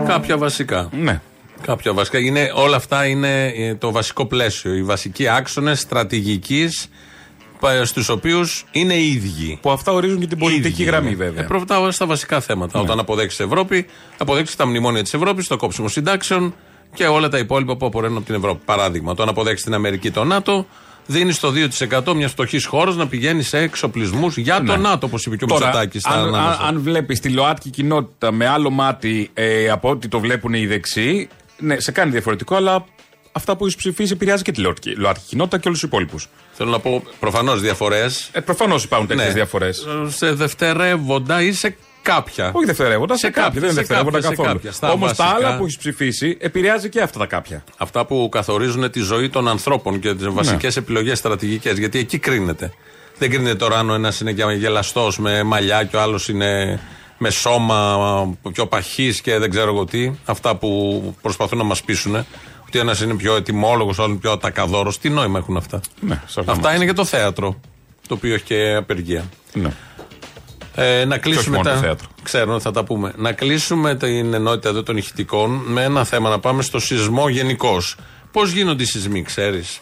Κάποια βασικά. Ναι. Κάποια βασικά. Είναι, όλα αυτά είναι ε, το βασικό πλαίσιο. Οι βασικοί άξονες στρατηγικής στους οποίους είναι οι ίδιοι. Που αυτά ορίζουν και την πολιτική Ίδιοι γραμμή, είναι. βέβαια. Ε, προφητάω στα βασικά θέματα. Όταν αποδέξεις Ευρώπη, αποδέξεις τα μνημόνια της Ευρώπης, το κόψιμο συντάξεων και όλα τα υπόλοιπα που απορρέουν από την Ευρώπη. Παράδειγμα, όταν αποδέξεις την Αμερική το ΝΑΤΟ, δίνεις το 2% μιας φτωχής χώρας να πηγαίνει σε εξοπλισμούς για το Ναι. ΝΑΤΟ, όπως είπε και ο Τώρα, Μητσοτάκης. αν, αν, αν βλέπεις τη ΛΟΑΤΚΙ κοινότητα με άλλο μάτι ε, από ό,τι το βλέπουν οι δεξιοί, ναι, σε κάνει διαφορετικό, αλλά αυτά που έχεις ψηφίσει επηρεάζει και τη ΛΟΑΤΚΙ, ΛΟΑΤΚΙ κοινότητα και όλους τους υπόλοιπους. Θέλω να πω προφανώς διαφορές. Ε, Προφανώς υπάρχουν τέτοιες Ναι. διαφορές. Σε δευτερεύοντα ή σε κάποια. Όχι δευτερεύοντα, σε, Σε κάποια. κάποια, Δεν είναι σε δευτερεύοντα κάποια, σε καθόλου. κάποια. Στα Όμως τα βασικά- άλλα που έχεις ψηφίσει επηρεάζει και αυτά τα κάποια. Αυτά που καθορίζουν τη ζωή των ανθρώπων και τις βασικές επιλογές στρατηγικές. Γιατί εκεί κρίνεται. Δεν κρίνεται τώρα αν ο ένας είναι γελαστός με μαλλιά και ο άλλος είναι με σώμα πιο παχύς και δεν ξέρω εγώ τι. Αυτά που προσπαθούν να μας πείσουν. Ότι ένας είναι πιο ετοιμόλογος, ο άλλος πιο ατακαδόρος. Τι νόημα έχουν αυτά; Ναι, Αυτά είναι και το θέατρο. Το οποίο έχει και απεργία. Ναι. Ε, να κλείσουμε μόνο τα. το θέατρο. Ξέρω, θα τα πούμε. Να κλείσουμε την ενότητα εδώ των ηχητικών με ένα θέμα να πάμε στο σεισμό γενικώ. Πώς γίνονται οι σεισμοί, ξέρεις;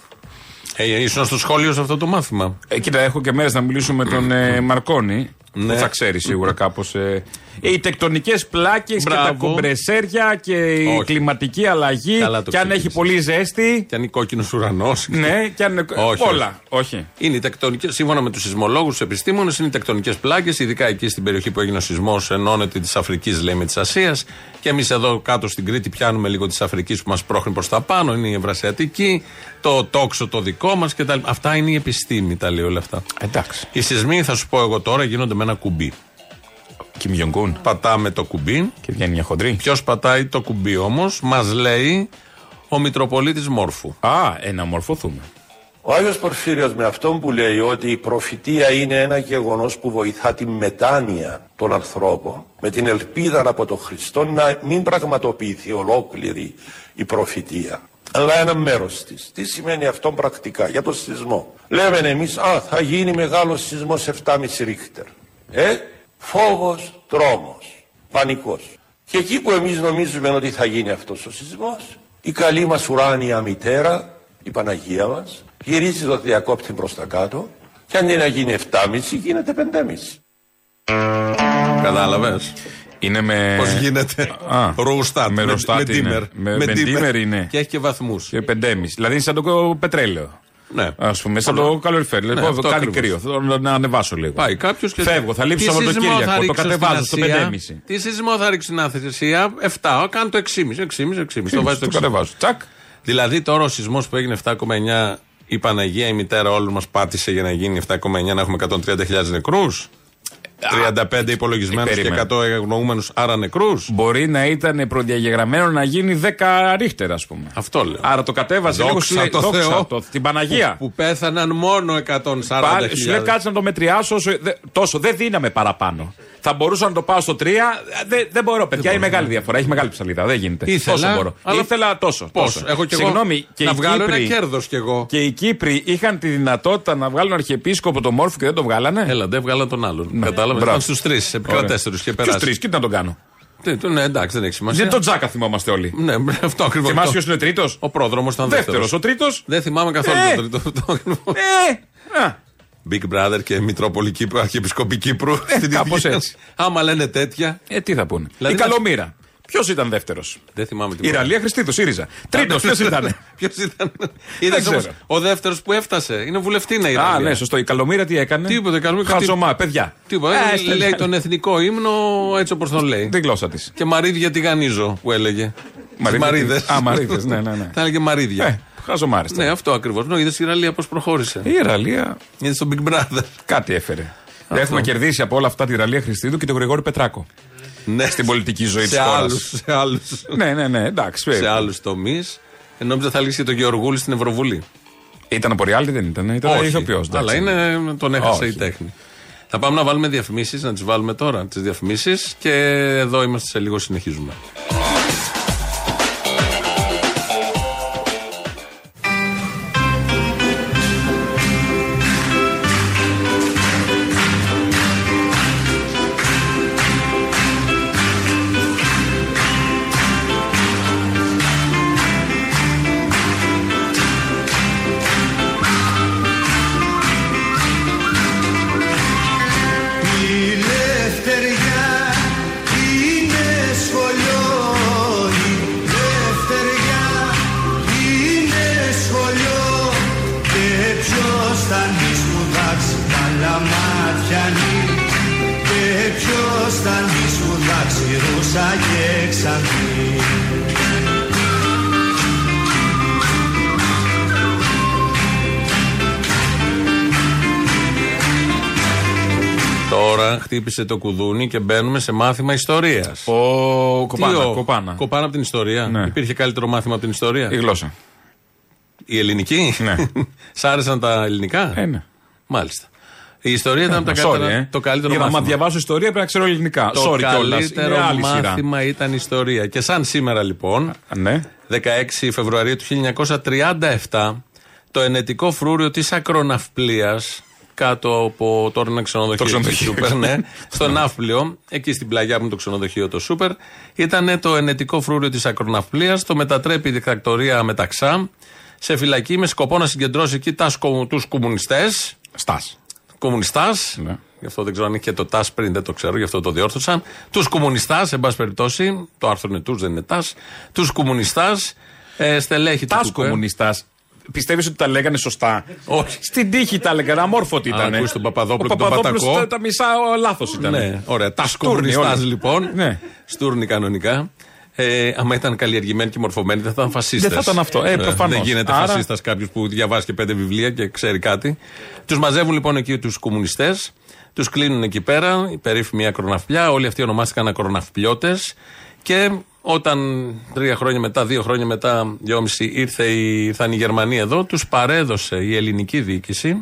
Ε, ήσουν στο σχόλιο σε αυτό το μάθημα; Ε, κοίτα, έχω και μέρες να μιλήσουμε με τον ε, Μαρκόνη. Ναι. Που θα ξέρεις σίγουρα κάπως. Ε, οι τεκτονικές πλάκες και τα Μπράβο. κομπρεσέρια και η Όχι. κλιματική αλλαγή. Καλά το και αν έχει ξεκίνησες. πολύ ζέστη. Και αν είναι κόκκινος ουρανός. Ναι, και αν. Όχι, όλα. Όχι. Είναι οι τεκτονικές, σύμφωνα με τους σεισμολόγους, τους επιστήμονες, είναι οι τεκτονικές πλάκες, ειδικά εκεί στην περιοχή που έγινε ο σεισμός, ενώνεται της Αφρικής, λέει, με της Ασίας. Και εμείς εδώ κάτω στην Κρήτη πιάνουμε λίγο της Αφρικής που μας πρόχνει προς τα πάνω, είναι η Ευρασιατική, το τόξο το δικό μας κτλ. Αυτά είναι η επιστήμη, τα λέει όλα αυτά. Εντάξει. Οι σεισμοί, θα σου πω εγώ τώρα, γίνονται με ένα κουμπί. Κιμ Ιονγκούν. Πατάμε το κουμπί. Και βγαίνει μια χοντρή. Ποιος πατάει το κουμπί όμως, μας λέει ο Μητροπολίτης Μόρφου. Α, ε, να μορφωθούμε. Ο Άγιος Πορφύριος με αυτόν που λέει ότι η προφητεία είναι ένα γεγονός που βοηθά τη μετάνοια των ανθρώπων με την ελπίδα από τον Χριστό να μην πραγματοποιηθεί ολόκληρη η προφητεία αλλά ένα μέρος της. Τι σημαίνει αυτό πρακτικά για τον σεισμό; Λέμε εμείς, α, θα γίνει μεγάλος σεισμός 7,5 ρίχτερ. Ε, φόβος, τρόμος, πανικός. Και εκεί που εμείς νομίζουμε ότι θα γίνει αυτός ο σεισμός, η καλή μας ουράνια μητέρα, η Παναγία μας, γυρίζει το διακόπτη προς τα κάτω και αντί να γίνει 7,5 γίνεται 5,5. Κατάλαβες. Είναι με. Πώς γίνεται; Α, Ροουστάτ. με ροστάτ είναι. ντίμερ. Με- με ντίμερ είναι. Και έχει και βαθμούς. Και πεντέμιση. Δηλαδή είναι σαν το πετρέλαιο. Ναι. Α πούμε, σαν το καλοριφέρ. Ναι, Λοιπόν, αυτό κάνει ακριβώς. κρύο. Θέλω να ανεβάσω λίγο. Πάει κάποιος και. Φεύγω, θα λείψω Τι από το σεισμό θα Κυριακό. Το ρίξω κατεβάζω στην στο Ασία; 5,5. Τι σεισμό θα ρίξει στην Ασία, 7. Κάνω το 6,5. 6,5. 6,5. Το βάζεις το 6,5. κατεβάζω. Τσακ. Δηλαδή τώρα ο σεισμός που έγινε 7,9 η Παναγία, η μητέρα όλων μας πάτησε για να γίνει 7,9 να έχουμε 130.000 νεκρούς; 35 υπολογισμένους ε, και περίμενε. 100 εγνωούμενου, άρα νεκρούς. Μπορεί να ήταν προδιαγεγραμμένο να γίνει 10 ρίχτερ, ας πούμε. Αυτό λέω. Άρα το κατέβασε λίγο Δόξα σου λέει, τω δόξα Θεώ. το- την Παναγία. Που, που πέθαναν μόνο 140.000. Πάλι, σου λέει κάτσε να το μετριάσω όσο, δε, τόσο. Δεν δίναμε παραπάνω. Θα μπορούσα να το πάω στο 3. Δεν δεν μπορώ, παιδιά. Είναι μεγάλη διαφορά. Έχει μεγάλη ψαλίδα. Δεν γίνεται. Ήθελα, τόσο μπορώ. αλλά- Ήθελα τόσο. Πώς, τόσο. έχω κι εγώ Συγγνώμη, και να οι βγάλω ένα Κύπροι- κέρδος κι εγώ. Και οι Κύπροι είχαν τη δυνατότητα να βγάλουν αρχιεπίσκοπο το Μόρφου και δεν το βγάλανε; Έλα, δεν βγάλα τον άλλον. Κατάλαβες. Μπράβο. Ήταν στους τρεις, επικρατέστερου και Ποιου περάσει. τρεις, και τι να τον κάνω. Τι, το- Ναι, εντάξει, δεν έχει σημασία. Δεν τον Τζάκα θυμόμαστε όλοι. Ναι, αυτό ακριβώς. Θυμάσαι ποιος είναι τρίτος; Ο πρόδρομος ήταν Δεύτερος. δεύτερος. Ο τρίτος; Δεν θυμάμαι καθόλου Ε. τον τρίτο. Το ακριβώς. Ε! Α, Big Brother και Μητρόπολη Κύπρου, Αρχιεπισκοπή Κύπρου. στην Ε, κάπως ίδια. έτσι. Άμα λένε τέτοια. ε, τι θα πούνε. Δηλαδή η να- Καλομήρα. Ποιος ήταν δεύτερος; Δεν θυμάμαι Η τίποτα. Ραλία Χριστίδου, ΣΥΡΙΖΑ. Τρίτος, ποιος ήταν. Ποιος ήταν. Είδες ξέρω. όμως ο δεύτερος που έφτασε. Είναι βουλευτήνα η Α, Ραλία. ναι, σωστό. Η Καλομήρα τι έκανε; Τίποτα, η Καλομήρα κάτι- Χαζομά, παιδιά. Τίποτα. Ε, Ε, στέλνει- λέει τον εθνικό ύμνο έτσι όπως τον λέει. Τη γλώσσα της. Και μαρίδια τη γανίζω που έλεγε. Μαρίδες. Α, μαρίδες, ναι, ναι. ναι. Θα έλεγε μαρίδια. Ε, χαζομάρε. Ναι, αυτό ακριβώς. Ναι, είδες η Ραλία πώς προχώρησε. Η Ραλία Είδες τον Big Brother. κάτι έφερε. Έχουμε κερδίσει από όλα αυτά τη Ραλία Χριστίδου και τον Γρηγόρη Πετράκο. Ναι. Στην πολιτική ζωή της σε χώρας. άλλους, σε άλλους, Ναι, ναι, ναι, εντάξει. σε βέβαια. άλλους τομείς. Ε, Νόμιζα θα λύσει και τον Γεωργούλη στην Ευρωβουλή. Ήταν από reality, δεν ήταν; Ήταν ηθοποιός. αλλά είναι, τον έχασε Όχι. η τέχνη. Θα πάμε να βάλουμε διαφημίσεις, να τις βάλουμε τώρα, τις διαφημίσεις και εδώ είμαστε σε λίγο συνεχίζουμε. Χτύπησε το κουδούνι και μπαίνουμε σε μάθημα ιστορίας. Ο Κοπάνα. Κοπάνα. Κοπάνα από την ιστορία; Ναι. Υπήρχε καλύτερο μάθημα από την ιστορία; Η γλώσσα. Η ελληνική; Ναι. Σ' άρεσαν τα ελληνικά; Ε, ναι. Μάλιστα. Η ιστορία ήταν από τα Sorry, καλύτερα, ε. το καλύτερο Για να μάθημα. διαβάσω ιστορία πρέπει να ξέρω ελληνικά. Το Sorry κιόλας. καλύτερο Είναι άλλη σειρά. μάθημα ήταν η ιστορία. Και σαν σήμερα λοιπόν, Ναι. 16 Φεβρουαρίου του 1937, το ενετικό φρούριο της ακροναυπλίας κάτω από τώρα ένα ξενοδοχείο, Το ξενοδοχείο. της Σούπερ, ναι, στο Ναύπλιο, εκεί στην πλαγιά που είναι το ξενοδοχείο το Σούπερ, ήταν το ενετικό φρούριο της ακροναυπλίας, το μετατρέπει η δικτακτορία Μεταξά σε φυλακή με σκοπό να συγκεντρώσει εκεί τα σκο- τους κομμουνιστές, Στάς. κομμουνιστάς. Ναι. Γι' αυτό δεν ξέρω αν είχε και το ΤΑΣ πριν, δεν το ξέρω, γι' αυτό το διόρθωσαν. Τους κομμουνιστάς, εν πάση περιπτώσει. Το άρθρο είναι του, δεν είναι ΤΑΣ. Τους κομμουνιστάς, ε, στελέχη του. Τας ΚΚΕ. κομμουνιστάς. Πιστεύεις ότι τα λέγανε σωστά; Όχι. Στην τύχη τα έλεγαν, αμόρφωτη Α, ήταν. ακούς τον Παπαδόπουλο Ο και τον Παπαδόπουλος Πατακό. Τα, τα μισά λάθος ήταν. Ναι, ωραία. Τα Στούρνοι κομμουνιστά όλοι. λοιπόν. Ναι. Στούρνοι κανονικά. Ε, άμα ήταν καλλιεργημένοι και μορφωμένοι, δεν θα ήταν φασίστες. Δεν θα ήταν αυτό. Ε, προφανώς. Δεν γίνεται Άρα- φασίστας κάποιος που διαβάζει και πέντε βιβλία και ξέρει κάτι. Τους μαζεύουν λοιπόν εκεί τους κομμουνιστές, τους κλείνουν εκεί πέρα, η περίφημη ακροναυπλιά. Όλοι αυτοί ονομάστηκαν ακροναυπλιώτες. Και όταν τρία χρόνια μετά, δύο χρόνια μετά, δυόμιση, ήρθε η, ήρθαν οι Γερμανοί εδώ, τους παρέδωσε η ελληνική διοίκηση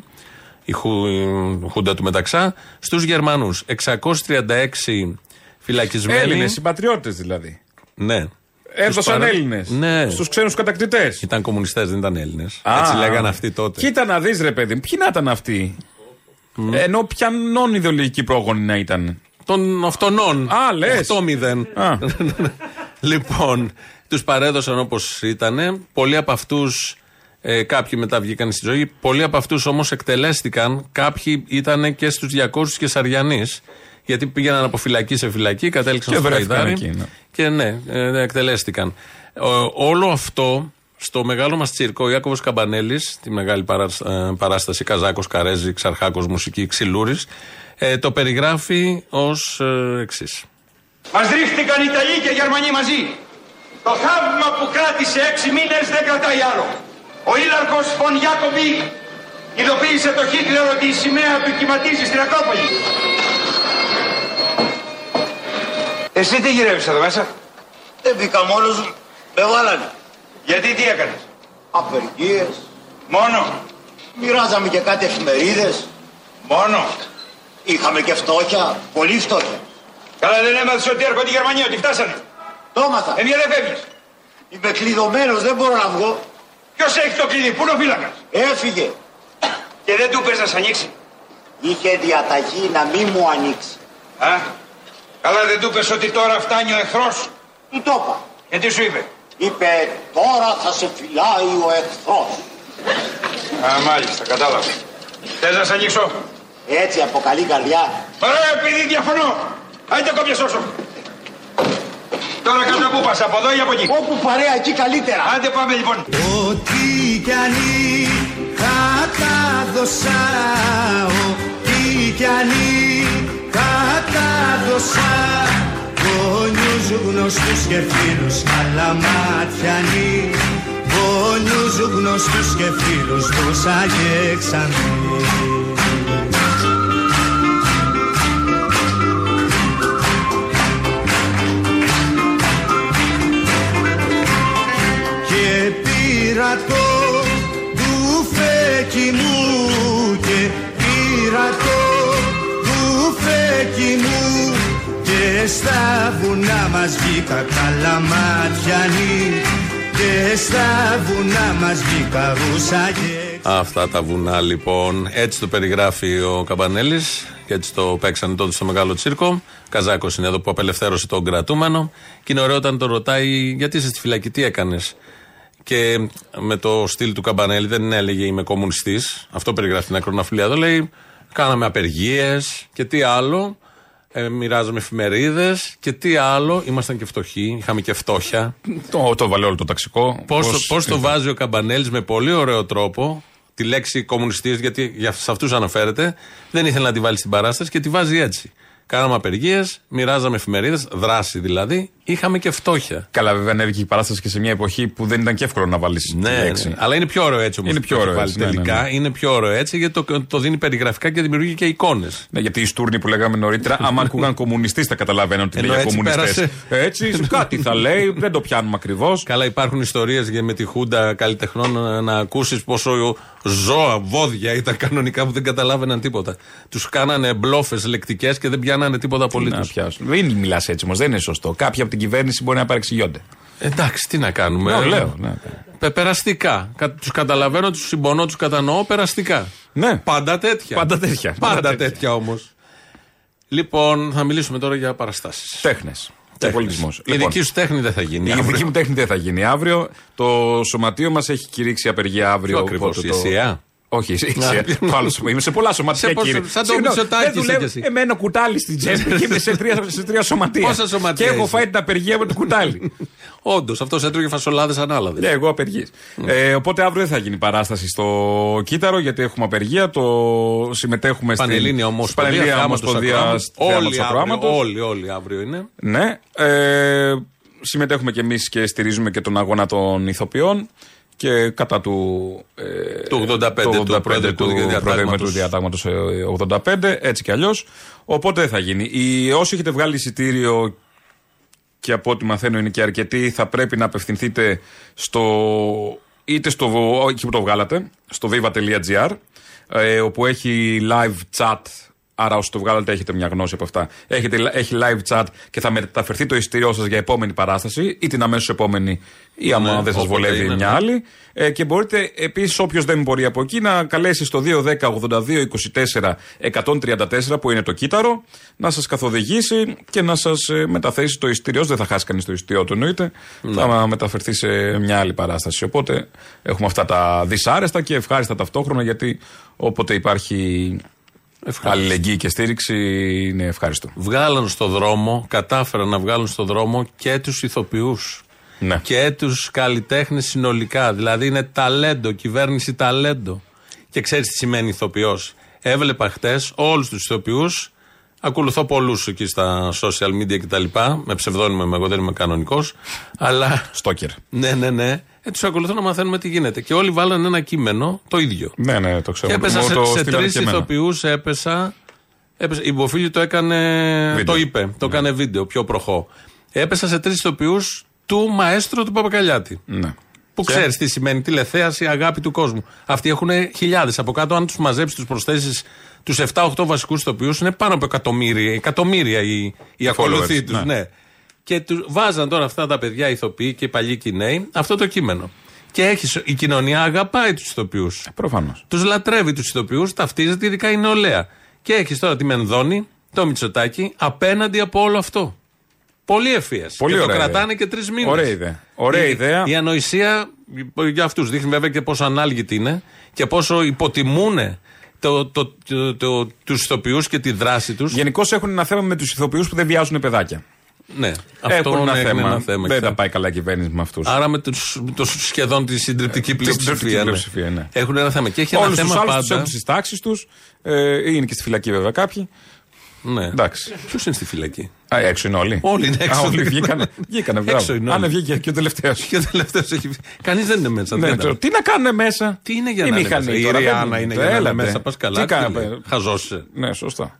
η Χου- η Χούντα του Μεταξά, στους Γερμανούς. 636 φυλακισμένοι. Έλληνες, συμπατριώτες δηλαδή. Ναι. Έδωσαν παρέ- Έλληνες. Ναι. Στους ξένους κατακτητές. Ήταν κομμουνιστές, δεν ήταν Έλληνες. Έτσι λέγανε αυτοί τότε. Κοίτα να δεις, ρε παιδί μου, ποιοι να ήταν αυτοί. Ενώ ποιανών ιδεολογική πρόγονη να ήταν. Των αυτονών. Α, λες. 8-0. Α. λοιπόν, τους παρέδωσαν όπως ήταν. Πολλοί από αυτούς, ε, κάποιοι μετά βγήκαν στη ζωή. Πολλοί από αυτούς όμως εκτελέστηκαν. Κάποιοι ήταν και στους 200 και Σαριανεί. Γιατί πήγαιναν από φυλακή σε φυλακή, κατέληξαν Και στο βρέθηκαν Χαϊδάρι. εκεί, ναι. Και ναι, ε, εκτελέστηκαν. Ο- όλο αυτό στο μεγάλο μας τσίρκο, ο Ιάκωβος Καμπανέλης, τη μεγάλη παράσ- ε, παράσταση Καζάκος, Καρέζη, Ξαρχάκος, Μουσική, Ξυλούρης, ε, το περιγράφει ως ε, εξής. Μας ρίχτηκαν Ιταλοί και Γερμανοί μαζί. Το θαύμα που κράτησε έξι μήνες δεν κρατάει άλλο. Ο ήλαρχος Φων Ιάκομπι ειδοποίησε το Χίτλερ ότι η σημαία του κυματίζει στην Ακρόπολη. Εσύ τι γυρεύεις εδώ μέσα; Δεν μπήκα μόνος μου. Με βάλανε. Γιατί τι έκανες; Απεργίες. Μόνο. Μοιράζαμε και κάτι εφημερίδες. Μόνο. Είχαμε και φτώχεια. Πολύ φτώχεια. Καλά δεν έμαθες ότι έρχονται οι Γερμανοί, ότι φτάσανε. Το έμαθα. Ε, γιατί δεν φεύγεις. Είμαι κλειδωμένος. Δεν μπορώ να βγω. Ποιος έχει το κλειδί, πού είναι ο φύλακας; Έφυγε. Και δεν του πες να σ' ανοίξει. Είχε διαταγή να μην μου ανοίξει. Α, καλά δεν του πες ότι τώρα φτάνει ο εχθρός. Του το είπα; Και τι σου είπε; Είπε τώρα θα σε φυλάει ο εχθρός. Α, μάλιστα, κατάλαβα. Θες να σ' ανοίξω; Έτσι από καλή καρδιά. Ωραία, επειδή διαφωνώ. Άντε κόμπια σώσο. Τώρα κάτω πού πας, από εδώ ή από εκεί; Όπου παρέα εκεί καλύτερα. Άντε πάμε λοιπόν. Ό,τι κι αν είχα τα δώσα Ό,τι κι αν είχα τα δώσα Γονιούς γνωστούς και φίλους αλλά μάτιανοι Γονιούς γνωστούς και φίλους δώσα και ξανθή στα βουνά μας βγήκα καλά μάτιανοι και στα βουνά μας βγήκα ρούσα και Αυτά τα βουνά λοιπόν. Έτσι το περιγράφει ο Καμπανέλης και έτσι το παίξανε τότε στο μεγάλο τσίρκο. Καζάκος είναι εδώ που απελευθέρωσε τον κρατούμενο. Και είναι ωραίο όταν το ρωτάει, γιατί είσαι στη φυλακή, τι έκανες; Και με το στυλ του Καμπανέλη δεν έλεγε Είμαι κομμουνιστής. Αυτό περιγράφει την ακροναφιλία εδώ. Λέει, κάναμε απεργίες και τι άλλο. Ε, μοιράζαμε εφημερίδες και τι άλλο. Ήμασταν και φτωχοί, είχαμε και φτώχεια. Το, το βάλε όλο το ταξικό. Πώς Πώς- πώς το βάζει ο Καμπανέλης με πολύ ωραίο τρόπο τη λέξη κομμουνιστής, γιατί για, σε αυτούς αναφέρεται, δεν ήθελε να τη βάλει στην παράσταση και τη βάζει έτσι. Κάναμε απεργίες, μοιράζαμε εφημερίδες, δράση δηλαδή. Είχαμε και φτώχεια. Καλά, βέβαια ανέβηκε η παράσταση και σε μια εποχή που δεν ήταν και εύκολο να βάλεις Ναι, τη λέξη. ναι. αλλά είναι πιο ωραίο έτσι όμως. Είναι πιο ωραίο έτσι, ναι, τελικά. ναι, ναι. Είναι πιο ωραίο έτσι γιατί το, το δίνει περιγραφικά και δημιουργεί και εικόνες. Ναι, γιατί οι Στούρνοι που λέγαμε νωρίτερα, άμα ακούγαν κομμουνιστή, θα καταλαβαίνουν ότι είναι Ενώ για έτσι κομμουνιστές. πέρασε. Έτσι, κάτι θα λέει, δεν το πιάνουμε ακριβώς. Καλά, υπάρχουν ιστορίες με τη Χούντα καλλιτεχνών να, να ακούσεις πόσο ζώα, βόδια ήταν κανονικά που δεν καταλάβαιναν τίποτα. Τους κάνανε μπλόφες λεκτικές και δεν πιάνανε τίποτα Να απολύτως. πιάσουν. Δεν μιλάς έτσι όμως, δεν είναι σωστό. Κάποιοι από την κυβέρνηση μπορεί να παρεξηγιόνται. Εντάξει, τι να κάνουμε. Ναι, λέω, ναι. Πε- Περαστικά. Τους καταλαβαίνω, τους συμπονώ, τους κατανοώ περαστικά. Ναι. Πάντα τέτοια. Πάντα τέτοια. Πάντα, Πάντα τέτοια, όμως. Λοιπόν, θα μιλήσουμε τώρα για παραστάσεις. Τέχνες. Και πολιτισμός. Η δική σου τέχνη δεν θα γίνει. Η αύριο. δική μου τέχνη δεν θα γίνει αύριο. Το σωματείο μας έχει κηρύξει απεργία αύριο. Ποιο ακριβώς, οπότε η το- ΕΣΥΑ; Όχι, η Να, ΕΣΥΑ. ποιο- Το άλλο σωμα- Είμαι σε πολλά σωματεία. Σε πόσο- κύριε. σαν το Συγγνώμη, Μητσοτάκη δεν είσαι δουλεύω- κι εσύ. Εμένα κουτάλι στην τσέπη και είμαι σε τρία, σε τρία σωματεία. Πόσα σωματεία Και έχω είσαι; φάει την απεργία με το κουτάλι. Όντως, αυτός έτρωγε φασολάδες ανάλαδες. Ναι, εγώ απεργή. Ε, οπότε αύριο δεν θα γίνει παράσταση στο Κύτταρο γιατί έχουμε απεργία. Το συμμετέχουμε στην Πανελλήνια Ομοσπονδία, Πανελλήνια Θεάματος Ομοσπονδία Ακροάματος. Θεάματος Όλοι αύριο, Ακροάματος. όλοι, όλοι αύριο είναι. Ναι. Ε, συμμετέχουμε κι εμείς και στηρίζουμε και τον αγώνα των ηθοποιών και κατά του. Ε, Του 85, του προεδρικού διατάγματος. προεδρικού διατάγματος, ε, 85, έτσι κι αλλιώς. Οπότε δεν θα γίνει. Οι, όσοι έχετε βγάλει εισιτήριο και από ό,τι μαθαίνω είναι και αρκετοί, θα πρέπει να απευθυνθείτε στο. είτε στο. εκεί που το βγάλατε, στο viva.gr, ε, όπου έχει live chat. Άρα, όσοι το βγάλατε, έχετε μια γνώση από αυτά. Έχετε, έχει live chat και θα μεταφερθεί το εισιτήριό σας για επόμενη παράσταση, ή την αμέσως επόμενη, ή άμα Ναι, δεν σας όποτε βολεύει είναι, μια ναι. άλλη. Ε, και μπορείτε επίσης, όποιος δεν μπορεί από εκεί, να καλέσει στο 210-82-24-134 που είναι το κύτταρο, να σας καθοδηγήσει και να σας μεταθέσει το εισιτήριό. Δεν θα χάσει κανείς το εισιτήριό του εννοείται. Θα μεταφερθεί σε μια άλλη παράσταση. Οπότε έχουμε αυτά τα δυσάρεστα και ευχάριστα ταυτόχρονα γιατί όποτε υπάρχει αλληλεγγύη και στήριξη είναι ευχάριστο. Βγάλαν στο δρόμο, κατάφεραν να βγάλουν στο δρόμο και τους ηθοποιούς. Ναι. Και τους καλλιτέχνες συνολικά. Δηλαδή είναι ταλέντο, κυβέρνηση ταλέντο. Και ξέρεις τι σημαίνει ηθοποιός. Έβλεπα χτες όλους τους ηθοποιούς. Ακολουθώ πολλούς εκεί στα social media κτλ. Με ψευδόνυμο είμαι, εγώ δεν είμαι κανονικός. Αλλά. Στόκερ. Ναι, ναι, ναι. Ε, τους ακολουθώ να μαθαίνουμε τι γίνεται. Και όλοι βάλανε ένα κείμενο το ίδιο. Ναι, ναι, το ξέρω. Και έπεσα Μου σε, το σε στείλανε τρεις και εμένα. ηθοποιούς, έπεσα. έπεσα. Η Μποφίλη το έκανε. Βίντεο. Το είπε. Το έκανε βίντεο, πιο προχώ. Έπεσα σε τρεις ηθοποιούς του μαέστρο του Παπακαλιάτη. Ναι. Που Και; ξέρεις τι σημαίνει τηλεθέαση, αγάπη του κόσμου. Αυτοί έχουν χιλιάδες. Από κάτω, αν τους μαζέψεις, τους προσθέσεις τους 7-8 βασικούς ηθοποιούς, είναι πάνω από εκατομμύρια, εκατομμύρια οι, οι ακολουθοί followers, τους. ναι. Ναι. Και του βάζαν τώρα αυτά τα παιδιά ηθοποιοί και οι παλιοί και οι νέοι αυτό το κείμενο. Και έχεις, η κοινωνία αγαπάει τους ηθοποιούς. Προφανώς. Τους λατρεύει τους ηθοποιούς, ταυτίζεται ειδικά η νεολαία. Και έχεις τώρα τη Μενδώνη, το Μητσοτάκι, απέναντι από όλο αυτό. Πολύ ευφυές. Πολύ και το ωραία κρατάνε ιδέα. και τρεις μήνες. Ωραία ιδέα. Ωραία η, ιδέα. Η ανοησία για αυτούς δείχνει βέβαια και πόσο ανάλγητοι είναι και πόσο υποτιμούν το, το, το, το, τους ηθοποιούς και τη δράση τους. Γενικώς έχουν ένα θέμα με τους ηθοποιούς που δεν βιάζουν παιδάκια. Ναι, αυτό Έχουν ένα είναι θέμα. ένα θέμα. Δεν Και τα πάει καλά η κυβέρνηση με αυτούς. Άρα με τους, το σχεδόν τη συντριπτική πλειοψηφία. συντριπτική ναι. πλειοψηφία, ναι. Έχουν ένα θέμα. Και έχει ένα Όλους τους θέμα άλλους του πάντα. έχουν στι τάξεις τους. Ε, είναι και στη φυλακή βέβαια κάποιοι. Ναι. Εντάξει. Ποιος είναι στη φυλακή; Α, έξω είναι όλοι. Όλοι είναι έξω. Α, όλοι βγήκανε. βγήκανε Έξω μπράβο. είναι Α, όλοι. ναι, βγήκε και ο τελευταίος. Και ο τελευταίος έχει. Κανείς δεν είναι μέσα. Ναι, δεν ξέρω. είναι. τι να κάνουν μέσα; Τι είναι για Η να είναι μηχανή μέσα; Η τώρα, δεν Ριάννα είναι για να είναι Έλατε. μέσα. Πας καλά. Τι κάναμε. Χαζώσει. Ναι, σωστά.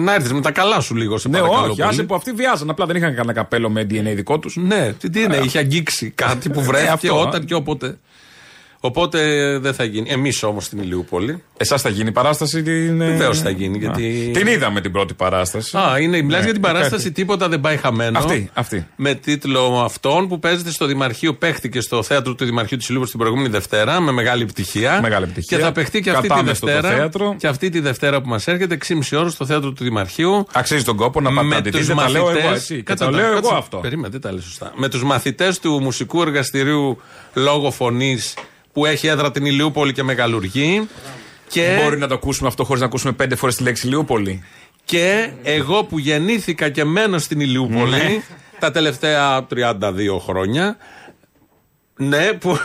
Να έρθει με τα καλά σου λίγο σε Ναι, παρακαλώ. όχι, άσε πολύ. που αυτοί βιάζαν. Απλά δεν είχαν κανένα καπέλο με DNA δικό του. Ναι, τι, τι είναι, είχε αγγίξει κάτι που βρέθηκε αυτό, όταν α. και όποτε. Οπότε δεν θα γίνει. Εμείς όμως στην Ηλιούπολη. Εσάς θα γίνει η παράσταση. Την... Βεβαίως θα γίνει. Γιατί... Την είδαμε την πρώτη παράσταση. Α, είναι, μιλάς Ναι, για την παράσταση Τίποτα δεν πάει χαμένο. Αυτή, αυτή. Με τίτλο αυτόν που παίζεται στο Δημαρχείο, παίχτηκε στο θέατρο του Δημαρχείου της Ηλιούπολης την προηγούμενη Δευτέρα με μεγάλη επιτυχία. Μεγάλη επιτυχία. Και θα παιχτεί και αυτή τη Κατάμεστο το Δευτέρα. θέατρο. Και αυτή τη Δευτέρα που μας έρχεται, 6,5 ώρα στο θέατρο του Δημαρχείου. Αξίζει τον κόπο να πάτε να με τη τους δείτε. Τα λέω εγώ μαθητές. έτσι. Και τα λέω εγώ αυτό. Περίμενε, δεν τα λέει σωστά. Με τους μαθητές του μουσικού εργαστηρίου λόγω φωνής που έχει έδρα την Ηλιούπολη και μεγαλουργεί. Και... Μπορεί να το ακούσουμε αυτό χωρίς να ακούσουμε πέντε φορές τη λέξη Λιούπολη. Και εγώ που γεννήθηκα και μένω στην Ηλιούπολη Ναι. τα τελευταία 32 χρόνια. Ναι, που.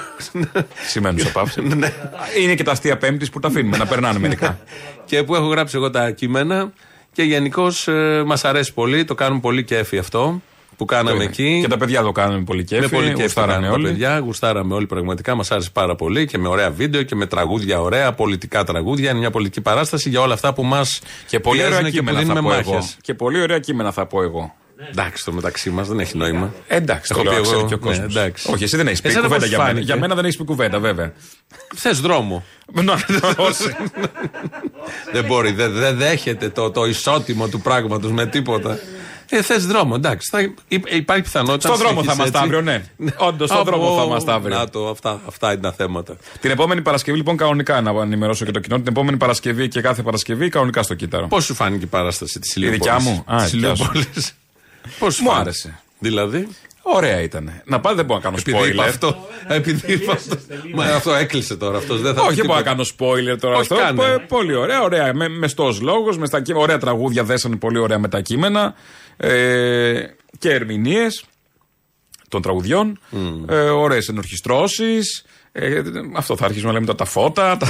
Σημαίνουν σε πάυση. ναι. Είναι και τα αστεία Πέμπτης που τα αφήνουμε να περνάνε μερικά. και που έχω γράψει εγώ τα κείμενα Και γενικώς ε, μας αρέσει πολύ, το κάνουν πολύ κέφι αυτό που κάναμε εκεί. Και τα παιδιά το κάνουν με πολύ κέφι. Με πολύ κέφι γουστάρανε κάναμε όλοι. Τα παιδιά, γουστάραμε όλοι πραγματικά. Μας άρεσε πάρα πολύ και με ωραία βίντεο και με τραγούδια ωραία, πολιτικά τραγούδια. Είναι μια πολιτική παράσταση για όλα αυτά που μας Και πολύ ωραία και που κείμενα θα δίνουμε πω εγώ. μάχες. Και πολύ ωραία κείμενα θα πω εγώ. Εντάξει, το μεταξύ μας δεν έχει νόημα. Ε, Εντάξει, το Έχω λέω, πει ξέρει εγώ, και ο ναι, κόσμος. εντάξει. Όχι, εσύ δεν έχεις πει Εσένα κουβέντα πώς για μένα. φάνηκε; Για μένα δεν έχεις πει κουβέντα, βέβαια. Θες δρόμο. Ναι, όχι. δεν μπορεί, δεν δεν δέχεται το, το ισότιμο του πράγματος με τίποτα. Ε, θες δρόμο, εντάξει. Θα, υ- υπάρχει πιθανότητα. Στον να δρόμο θα συνεχίσεις είμαστε έτσι. αύριο, ναι. Όντως, στον Από- δρόμο θα είμαστε αύριο. Να το, αυτά, αυτά είναι τα θέματα. Την επόμενη Παρασκευή, λοιπόν, κανονικά να ενημερώσω και το κοινό. Την επόμενη Παρασκευή και κάθε Παρασκευή κανονικά στο κύτταρο. Πώς σου φάνηκε η παράσταση της Η Ηλιούπολης; δικιά μου; Α, η δικιά σου. Πώς σου Μου φάνηκε; άρεσε. Δηλαδή; Ωραία ήταν. Να πάτε δεν μπορώ να κάνω Επειδή είπα spoiler. αυτό. Επειδή είπα αυτό. Μα αυτό έκλεισε τώρα. Αυτός δεν θα Όχι, πει δεν μπορώ να τίποτα. κάνω spoiler τώρα Όχι, αυτό. κάνε. Πο- Πολύ ωραία, ωραία. Με, μεστός λόγος, με στα κείμενα. Ωραία τραγούδια δέσανε πολύ ωραία με τα κείμενα. Ε, και ερμηνείες των τραγουδιών. Ε, Ωραίες ενορχιστρώσεις. Ε, αυτό θα αρχίσουμε να λέμε τα, τα φώτα, τα,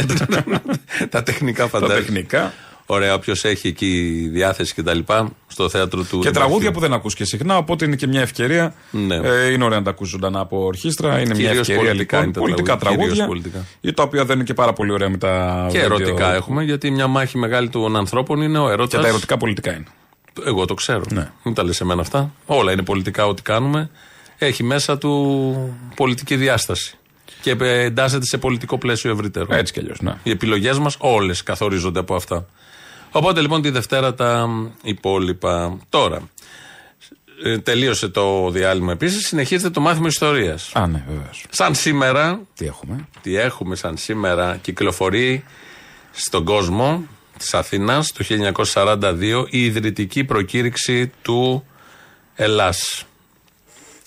Τα τεχνικά τα φαντάζομαι. τεχνικά. Ωραία, όποιος έχει εκεί διάθεση κτλ. Στο θέατρο του. Και τραγούδια Δημαρχείου. που δεν ακούς και συχνά, οπότε είναι και μια ευκαιρία. Ναι. Ε, είναι ωραία να τα ακούς ζωντανά από ορχήστρα. Είναι μια Κυρίως ευκαιρία πολιτικά λοιπόν. είναι τα πολιτικά τραγούδια, κυρίως τραγούδια. πολιτικά. ή Τα οποία δεν είναι και πάρα πολύ ωραία με τα. Και βίντεο. ερωτικά έχουμε, γιατί μια μάχη μεγάλη των ανθρώπων είναι ο Και έρωτα. τα ερωτικά πολιτικά είναι. Εγώ το ξέρω. Ναι. Μην τα λες εμένα αυτά. Όλα είναι πολιτικά ό,τι κάνουμε. Έχει μέσα του πολιτική διάσταση. Και εντάσσεται σε πολιτικό πλαίσιο ευρύτερο. Έτσι κι αλλιώς. Ναι. Οι επιλογές μας όλες καθορίζονται από αυτά. Οπότε λοιπόν τη Δευτέρα τα υπόλοιπα. Τώρα, ε, τελείωσε το διάλειμμα επίσης. Συνεχίζεται το μάθημα ιστορίας. Α, ναι, βεβαίως. Σαν σήμερα, Τι έχουμε; τι έχουμε σαν σήμερα, κυκλοφορεί στον κόσμο της Αθήνας το 1942 η ιδρυτική προκήρυξη του Ελλάς.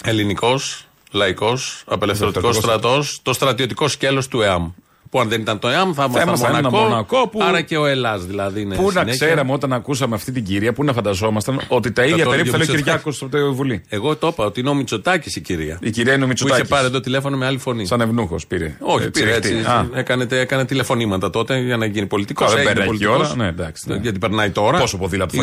Ελληνικός, λαϊκός, απελευθερωτικός Απελευθερωτικός στρατός, το στρατιωτικό σκέλος του ΕΑΜ. Που αν δεν ήταν το ΕΑΜ θα ήμασταν ήμασταν ένα Μονακό, Μονακό που- άρα και ο Ελλάς δηλαδή είναι Πού να συνέχεια. ξέραμε όταν ακούσαμε αυτή την κυρία, πού να φανταζόμασταν ότι τα ίδια το περίπου ίδιο θέλει ο Μητσοτάκη. Κυριάκος στο Βουλή. Εγώ το είπα ότι είναι ο Μητσοτάκης η κυρία. Η κυρία είναι ο Που είχε Μητσοτάκης. πάρει το τηλέφωνο με άλλη φωνή. Σαν ευνούχος πήρε. Όχι, πήρε ριχτή. έτσι. Α, Έκανε, έκανε τηλεφωνήματα τότε για να γίνει πολιτικός. Καλά, δεν περνάει και η ώρα. Ναι, εντάξει, ναι. Γιατί περνάει τώρα. Πόσο ποδήλατο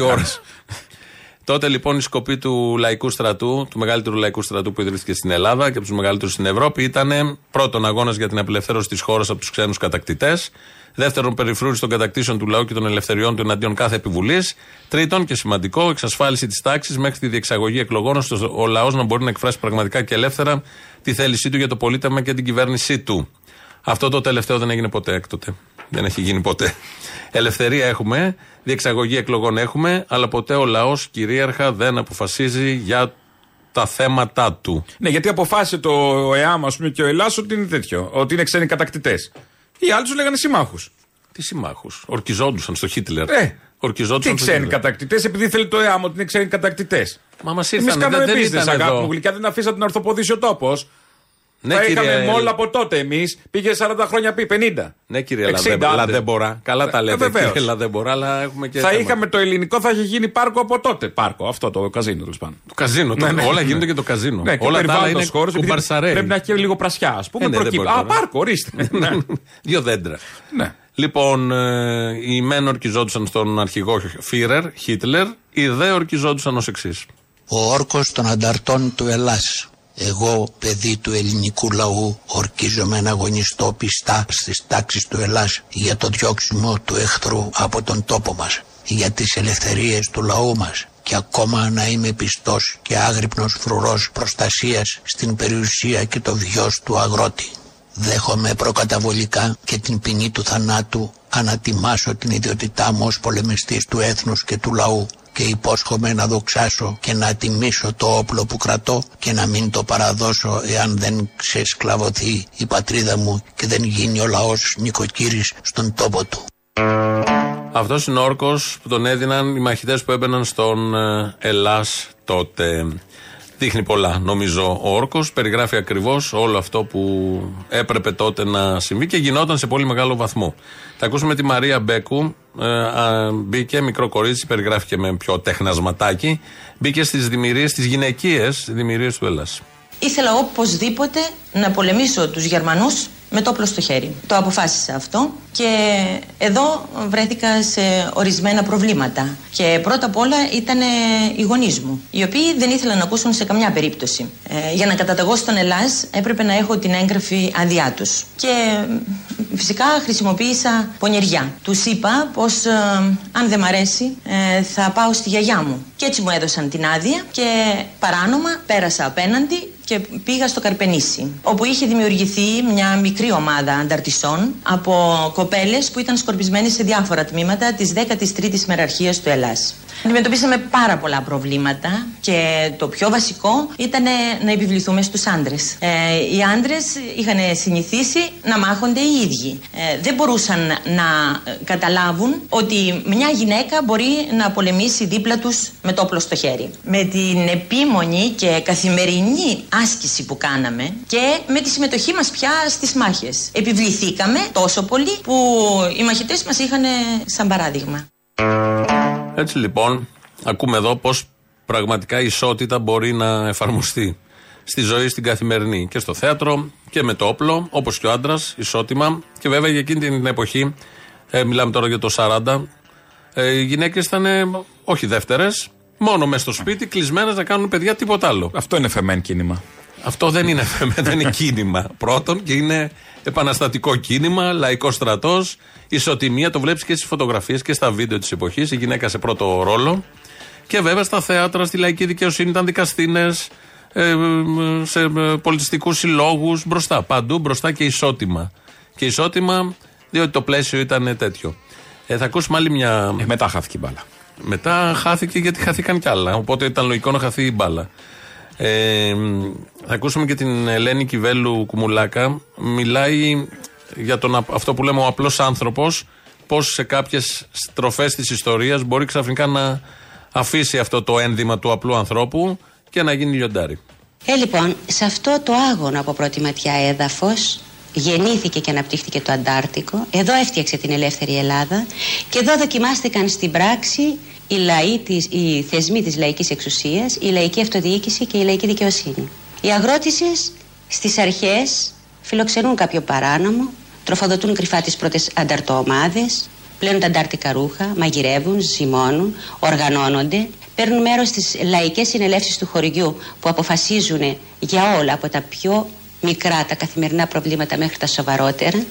Η θα ώρα. κάνεις. Τότε λοιπόν η σκοπή του λαϊκού στρατού, του μεγαλύτερου λαϊκού στρατού που ιδρύθηκε στην Ελλάδα και από τους μεγαλύτερους στην Ευρώπη, ήταν πρώτον αγώνας για την απελευθέρωση της χώρας από τους ξένους κατακτητές. Δεύτερον, περιφρούρηση των κατακτήσεων του λαού και των ελευθεριών του εναντίον κάθε επιβουλής. Τρίτον, και σημαντικό, εξασφάλιση της τάξης μέχρι τη διεξαγωγή εκλογών, ώστε ο λαός να μπορεί να εκφράσει πραγματικά και ελεύθερα τη θέλησή του για το πολίτευμα και την κυβέρνησή του. Αυτό το τελευταίο δεν έγινε ποτέ έκτοτε. Δεν έχει γίνει ποτέ. Ελευθερία έχουμε, διεξαγωγή εκλογών έχουμε, αλλά ποτέ ο λαός κυρίαρχα δεν αποφασίζει για τα θέματα του. Ναι, γιατί αποφάσισε το ΕΑΜ, ας πούμε, και ο Ελλάς ότι είναι τέτοιο. Ότι είναι ξένοι κατακτητές. Οι άλλοι τους λέγανε συμμάχους. Τι συμμάχους; Ορκιζόντουσαν στο Χίτλερ. Ε, Ορκιζόντουσαν Τι στο ξένοι Χίτλερ. κατακτητές, επειδή θέλει το ΕΑΜ ότι είναι ξένοι κατακτητές. Μα μας Εμείς ήρθαν. κάναμε Δεν, δεν business, ήταν αγάπη εδώ. μου γλυκά, δεν αφήσατε να ορθοποδήσει ο τόπος. Ναι, Θα κύριε, είχαμε μόλ από τότε εμείς. Πήγε 40 χρόνια πει, 50. ναι, κύριε 60 Λαδέ- άντε. Λαδέμπορα. Καλά τα Ε, λέτε, βεβαίως. κύριε Λαδέμπορα, αλλά έχουμε και. Θα θέμα. είχαμε το ελληνικό, θα είχε γίνει πάρκο από τότε. Πάρκο, αυτό το καζίνο τέλος πάντων. Το καζίνο. το- Ναι, ναι, όλα ναι. γίνονται και το καζίνο. Ναι, και όλα τα άλλα περιβάλλοντος είναι χώρος, επειδή κουμπαρσαρέλ. Πρέπει να έχει και λίγο πρασιά, ας πούμε. Ε, ναι, δεν προκύπτει. μπορεί Α, τώρα. πάρκο, ορίστε. Ναι. Δύο δέντρα. Ναι. Λοιπόν, ε, οι μεν ορκιζόντουσαν στον αρχηγό Φίρερ, Χίτλερ, οι δε ορκιζόντουσαν ως εξής. ο όρκος των ανταρτών του Ελλάς. Εγώ, παιδί του ελληνικού λαού, ορκίζομαι να αγωνιστώ πιστά στις τάξεις του Ελλάς για το διώξιμο του εχθρού από τον τόπο μας, για τις ελευθερίες του λαού μας και ακόμα να είμαι πιστός και άγρυπνος φρουρός προστασίας στην περιουσία και το βιός του αγρότη. Δέχομαι προκαταβολικά και την ποινή του θανάτου ανατιμάσω την ιδιότητά μου ως πολεμιστής του έθνους και του λαού και υπόσχομαι να δοξάσω και να τιμήσω το όπλο που κρατώ και να μην το παραδώσω εάν δεν ξεσκλαβωθεί η πατρίδα μου και δεν γίνει ο λαός νοικοκύρης στον τόπο του. Αυτός είναι ο όρκος που τον έδιναν οι μαχητές που έμπαιναν στον ε, Ελλάς τότε. Δείχνει πολλά, νομίζω, ο όρκος. Περιγράφει ακριβώς όλο αυτό που έπρεπε τότε να συμβεί και γινόταν σε πολύ μεγάλο βαθμό. Θα ακούσουμε τη Μαρία Μπέκου. Ε, α, μπήκε, μικρό κορίτσι, περιγράφηκε με πιο τεχνασματάκι. Μπήκε στις δημιουργίες, στις γυναικείες δημιουργίες του Ελλάς. Ήθελα οπωσδήποτε να πολεμήσω τους Γερμανούς με το όπλο στο χέρι. Το αποφάσισα αυτό και εδώ βρέθηκα σε ορισμένα προβλήματα. Και πρώτα απ' όλα ήταν οι γονείς μου, οι οποίοι δεν ήθελαν να ακούσουν σε καμιά περίπτωση. Ε, για να καταταγώ στον Ελλάς έπρεπε να έχω την έγγραφη άδειά τους. Και φυσικά χρησιμοποίησα πονηριά. Τους είπα πως αν δεν μ' αρέσει ε, θα πάω στη γιαγιά μου. Και έτσι μου έδωσαν την άδεια και παράνομα πέρασα απέναντι και πήγα στο Καρπενήσι, όπου είχε δημιουργηθεί μια μικρή ομάδα ανταρτησών από κοπέλες που ήταν σκορπισμένε σε διάφορα τμήματα της 13η μεραρχίας του Ελλάς. Αντιμετωπίσαμε πάρα πολλά προβλήματα και το πιο βασικό ήταν να επιβληθούμε στους άντρες. Ε, οι άντρες είχαν συνηθίσει να μάχονται οι ίδιοι. Ε, δεν μπορούσαν να καταλάβουν ότι μια γυναίκα μπορεί να πολεμήσει δίπλα τους με το όπλο στο χέρι. Με την επίμονη και καθημερινή άσκηση που κάναμε και με τη συμμετοχή μας πια στις μάχες. Επιβληθήκαμε τόσο πολύ που οι μαχητές μας είχαν σαν παράδειγμα. Έτσι λοιπόν, ακούμε εδώ πώς πραγματικά η ισότητα μπορεί να εφαρμοστεί στη ζωή στην καθημερινή και στο θέατρο και με το όπλο, όπως και ο άντρας, ισότιμα. Και βέβαια για εκείνη την εποχή, ε, μιλάμε τώρα για το 40, ε, οι γυναίκες ήταν όχι δεύτερες, Μόνο μες στο σπίτι, κλεισμένες να κάνουν παιδιά τίποτα άλλο. Αυτό είναι φεμέν κίνημα. Αυτό δεν είναι φεμέν, δεν είναι κίνημα. Πρώτον και είναι επαναστατικό κίνημα, λαϊκός στρατός, ισοτιμία. Το βλέπεις και στις φωτογραφίες και στα βίντεο της εποχής. Η γυναίκα σε πρώτο ρόλο. Και βέβαια στα θέατρα, στη λαϊκή δικαιοσύνη ήταν δικαστίνε, ε, σε πολιτιστικούς συλλόγους, μπροστά. Παντού μπροστά και ισότιμα. Και ισότιμα, διότι το πλαίσιο ήταν τέτοιο. Ε, θα ακούσουμε άλλη μια. Ε, μετά χάθηκε η μπάλα. Μετά χάθηκε γιατί χαθήκαν κι άλλα. Οπότε ήταν λογικό να χαθεί η μπάλα. Ε, θα ακούσουμε και την Ελένη Κιβέλου Κουμουλάκα. Μιλάει για τον, αυτό που λέμε ο απλός άνθρωπος, πώς σε κάποιες στροφές της ιστορίας μπορεί ξαφνικά να αφήσει αυτό το ένδυμα του απλού ανθρώπου και να γίνει λιοντάρι. Ε, λοιπόν, σε αυτό το άγωνο από πρώτη ματιά έδαφος γεννήθηκε και αναπτύχθηκε το Αντάρτικο, εδώ έφτιαξε την ελεύθερη Ελλάδα και εδώ δοκιμάστηκαν στην πράξη οι, λαοί της, οι θεσμοί της λαϊκής εξουσίας, η λαϊκή αυτοδιοίκηση και η λαϊκή δικαιοσύνη. Οι αγρότησες στις αρχές φιλοξενούν κάποιο παράνομο, τροφοδοτούν κρυφά τις πρώτες ανταρτοομάδες, πλένουν τα αντάρτικα ρούχα, μαγειρεύουν, ζυμώνουν, οργανώνονται, παίρνουν μέρος στις λαϊκές συνελεύσεις του χωριού που αποφασίζουν για όλα από τα πιο μικρά τα καθημερινά προβλήματα μέχρι τα σοβαρότερα,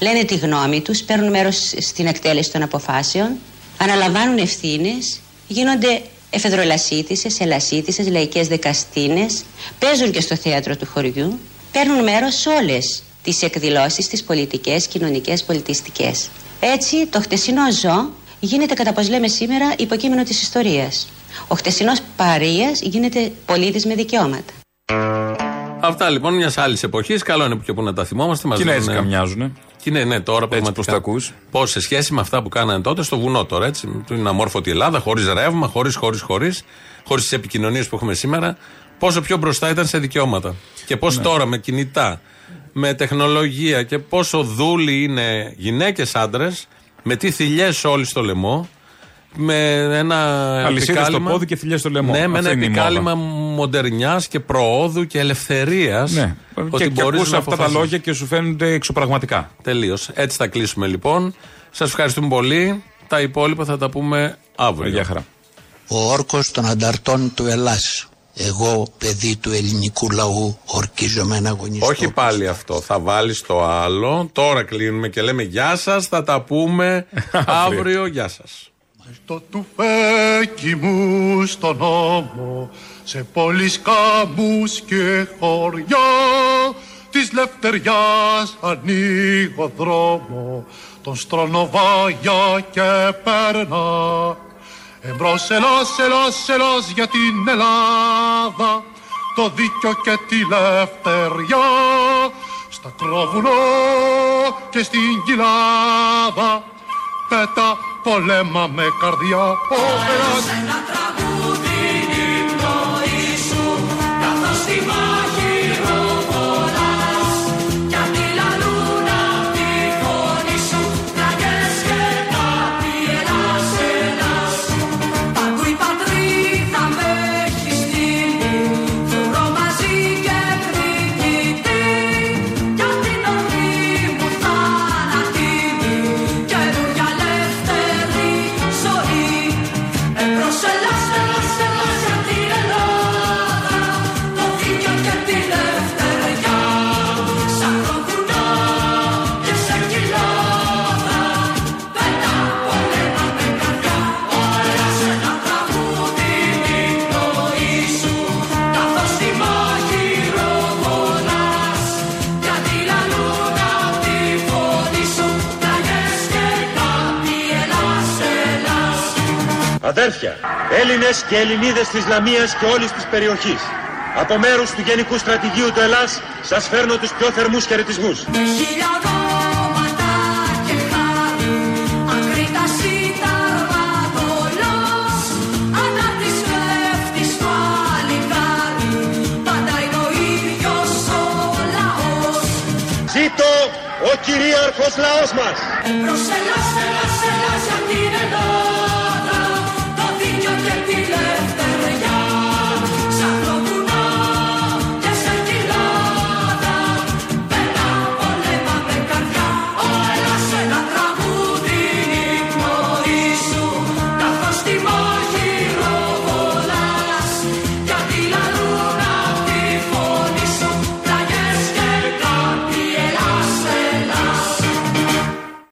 λένε τη γνώμη τους, παίρνουν μέρος στην εκτέλεση των αποφάσεων, αναλαμβάνουν ευθύνες, γίνονται εφεδρολασίτησες, ελασίτησες, λαϊκές δεκαστίνες, παίζουν και στο θέατρο του χωριού, παίρνουν μέρος σε όλες τις εκδηλώσεις, τις πολιτικές, κοινωνικές, πολιτιστικές. Έτσι το χτεσινό ζώο γίνεται κατά πως λέμε σήμερα υποκείμενο της ιστορίας. Ο χτεσινός παρείας γίνεται πολίτης με δικαιώματα. Αυτά λοιπόν μιας άλλης εποχής. Καλό είναι και που να τα θυμόμαστε. Κινέζικα μοιάζουν. Και ναι, ναι, τώρα Έτσι πώ τα ακούς. Πώς σε σχέση με αυτά που κάνανε τότε στο βουνό τώρα, έτσι. Είναι αμόρφωτη Ελλάδα, χωρίς ρεύμα, χωρίς, χωρίς, χωρίς, χωρίς τις επικοινωνίες που έχουμε σήμερα. Πόσο πιο μπροστά ήταν σε δικαιώματα. Και πώς ναι. τώρα με κινητά, με τεχνολογία και πόσο δούλοι είναι γυναίκες άντρες, με τι θηλιές όλοι στο λαιμό, με ένα Αλυσίδες στο πόδι και θηλιές στο λαιμό. Ναι, με ένα επικάλυμα μοντερνιάς και προόδου και ελευθερίας. Ναι. Ότι και, και ακούς αυτά τα λόγια και σου φαίνονται εξωπραγματικά. Τελείως. Έτσι θα κλείσουμε λοιπόν. Σας ευχαριστούμε πολύ. Τα υπόλοιπα θα τα πούμε αύριο. Γεια χαρά. Ο όρκος των ανταρτών του Ελλάς. Εγώ, παιδί του ελληνικού λαού, ορκίζομαι να αγωνιστώ. Όχι πάλι αυτό. Θα βάλεις το άλλο. Τώρα κλείνουμε και λέμε γεια σας. Θα τα πούμε αύριο. Γεια σας. Στο τουφέκι μου στον νόμο σε πόλεις κάμπους και χωριά της λευτεριάς ανοίγω δρόμο τον στρονοβάγια και περνά εμπρός ελάς, ελάς, ελάς για την Ελλάδα το δίκιο και τη λευτεριά στα κρόβουνο και στην κοιλάδα πέτα πολέμα με καρδιά. Ο Αδέρφια, Έλληνες και Ελληνίδες της Λαμίας και όλης της περιοχής. Από μέρους του Γενικού Στρατηγίου του Ελλάς σας φέρνω τους πιο θερμούς χαιρετισμούς. Ζήτω ο κυρίαρχος λαός μας! Προσελώς, ελώς,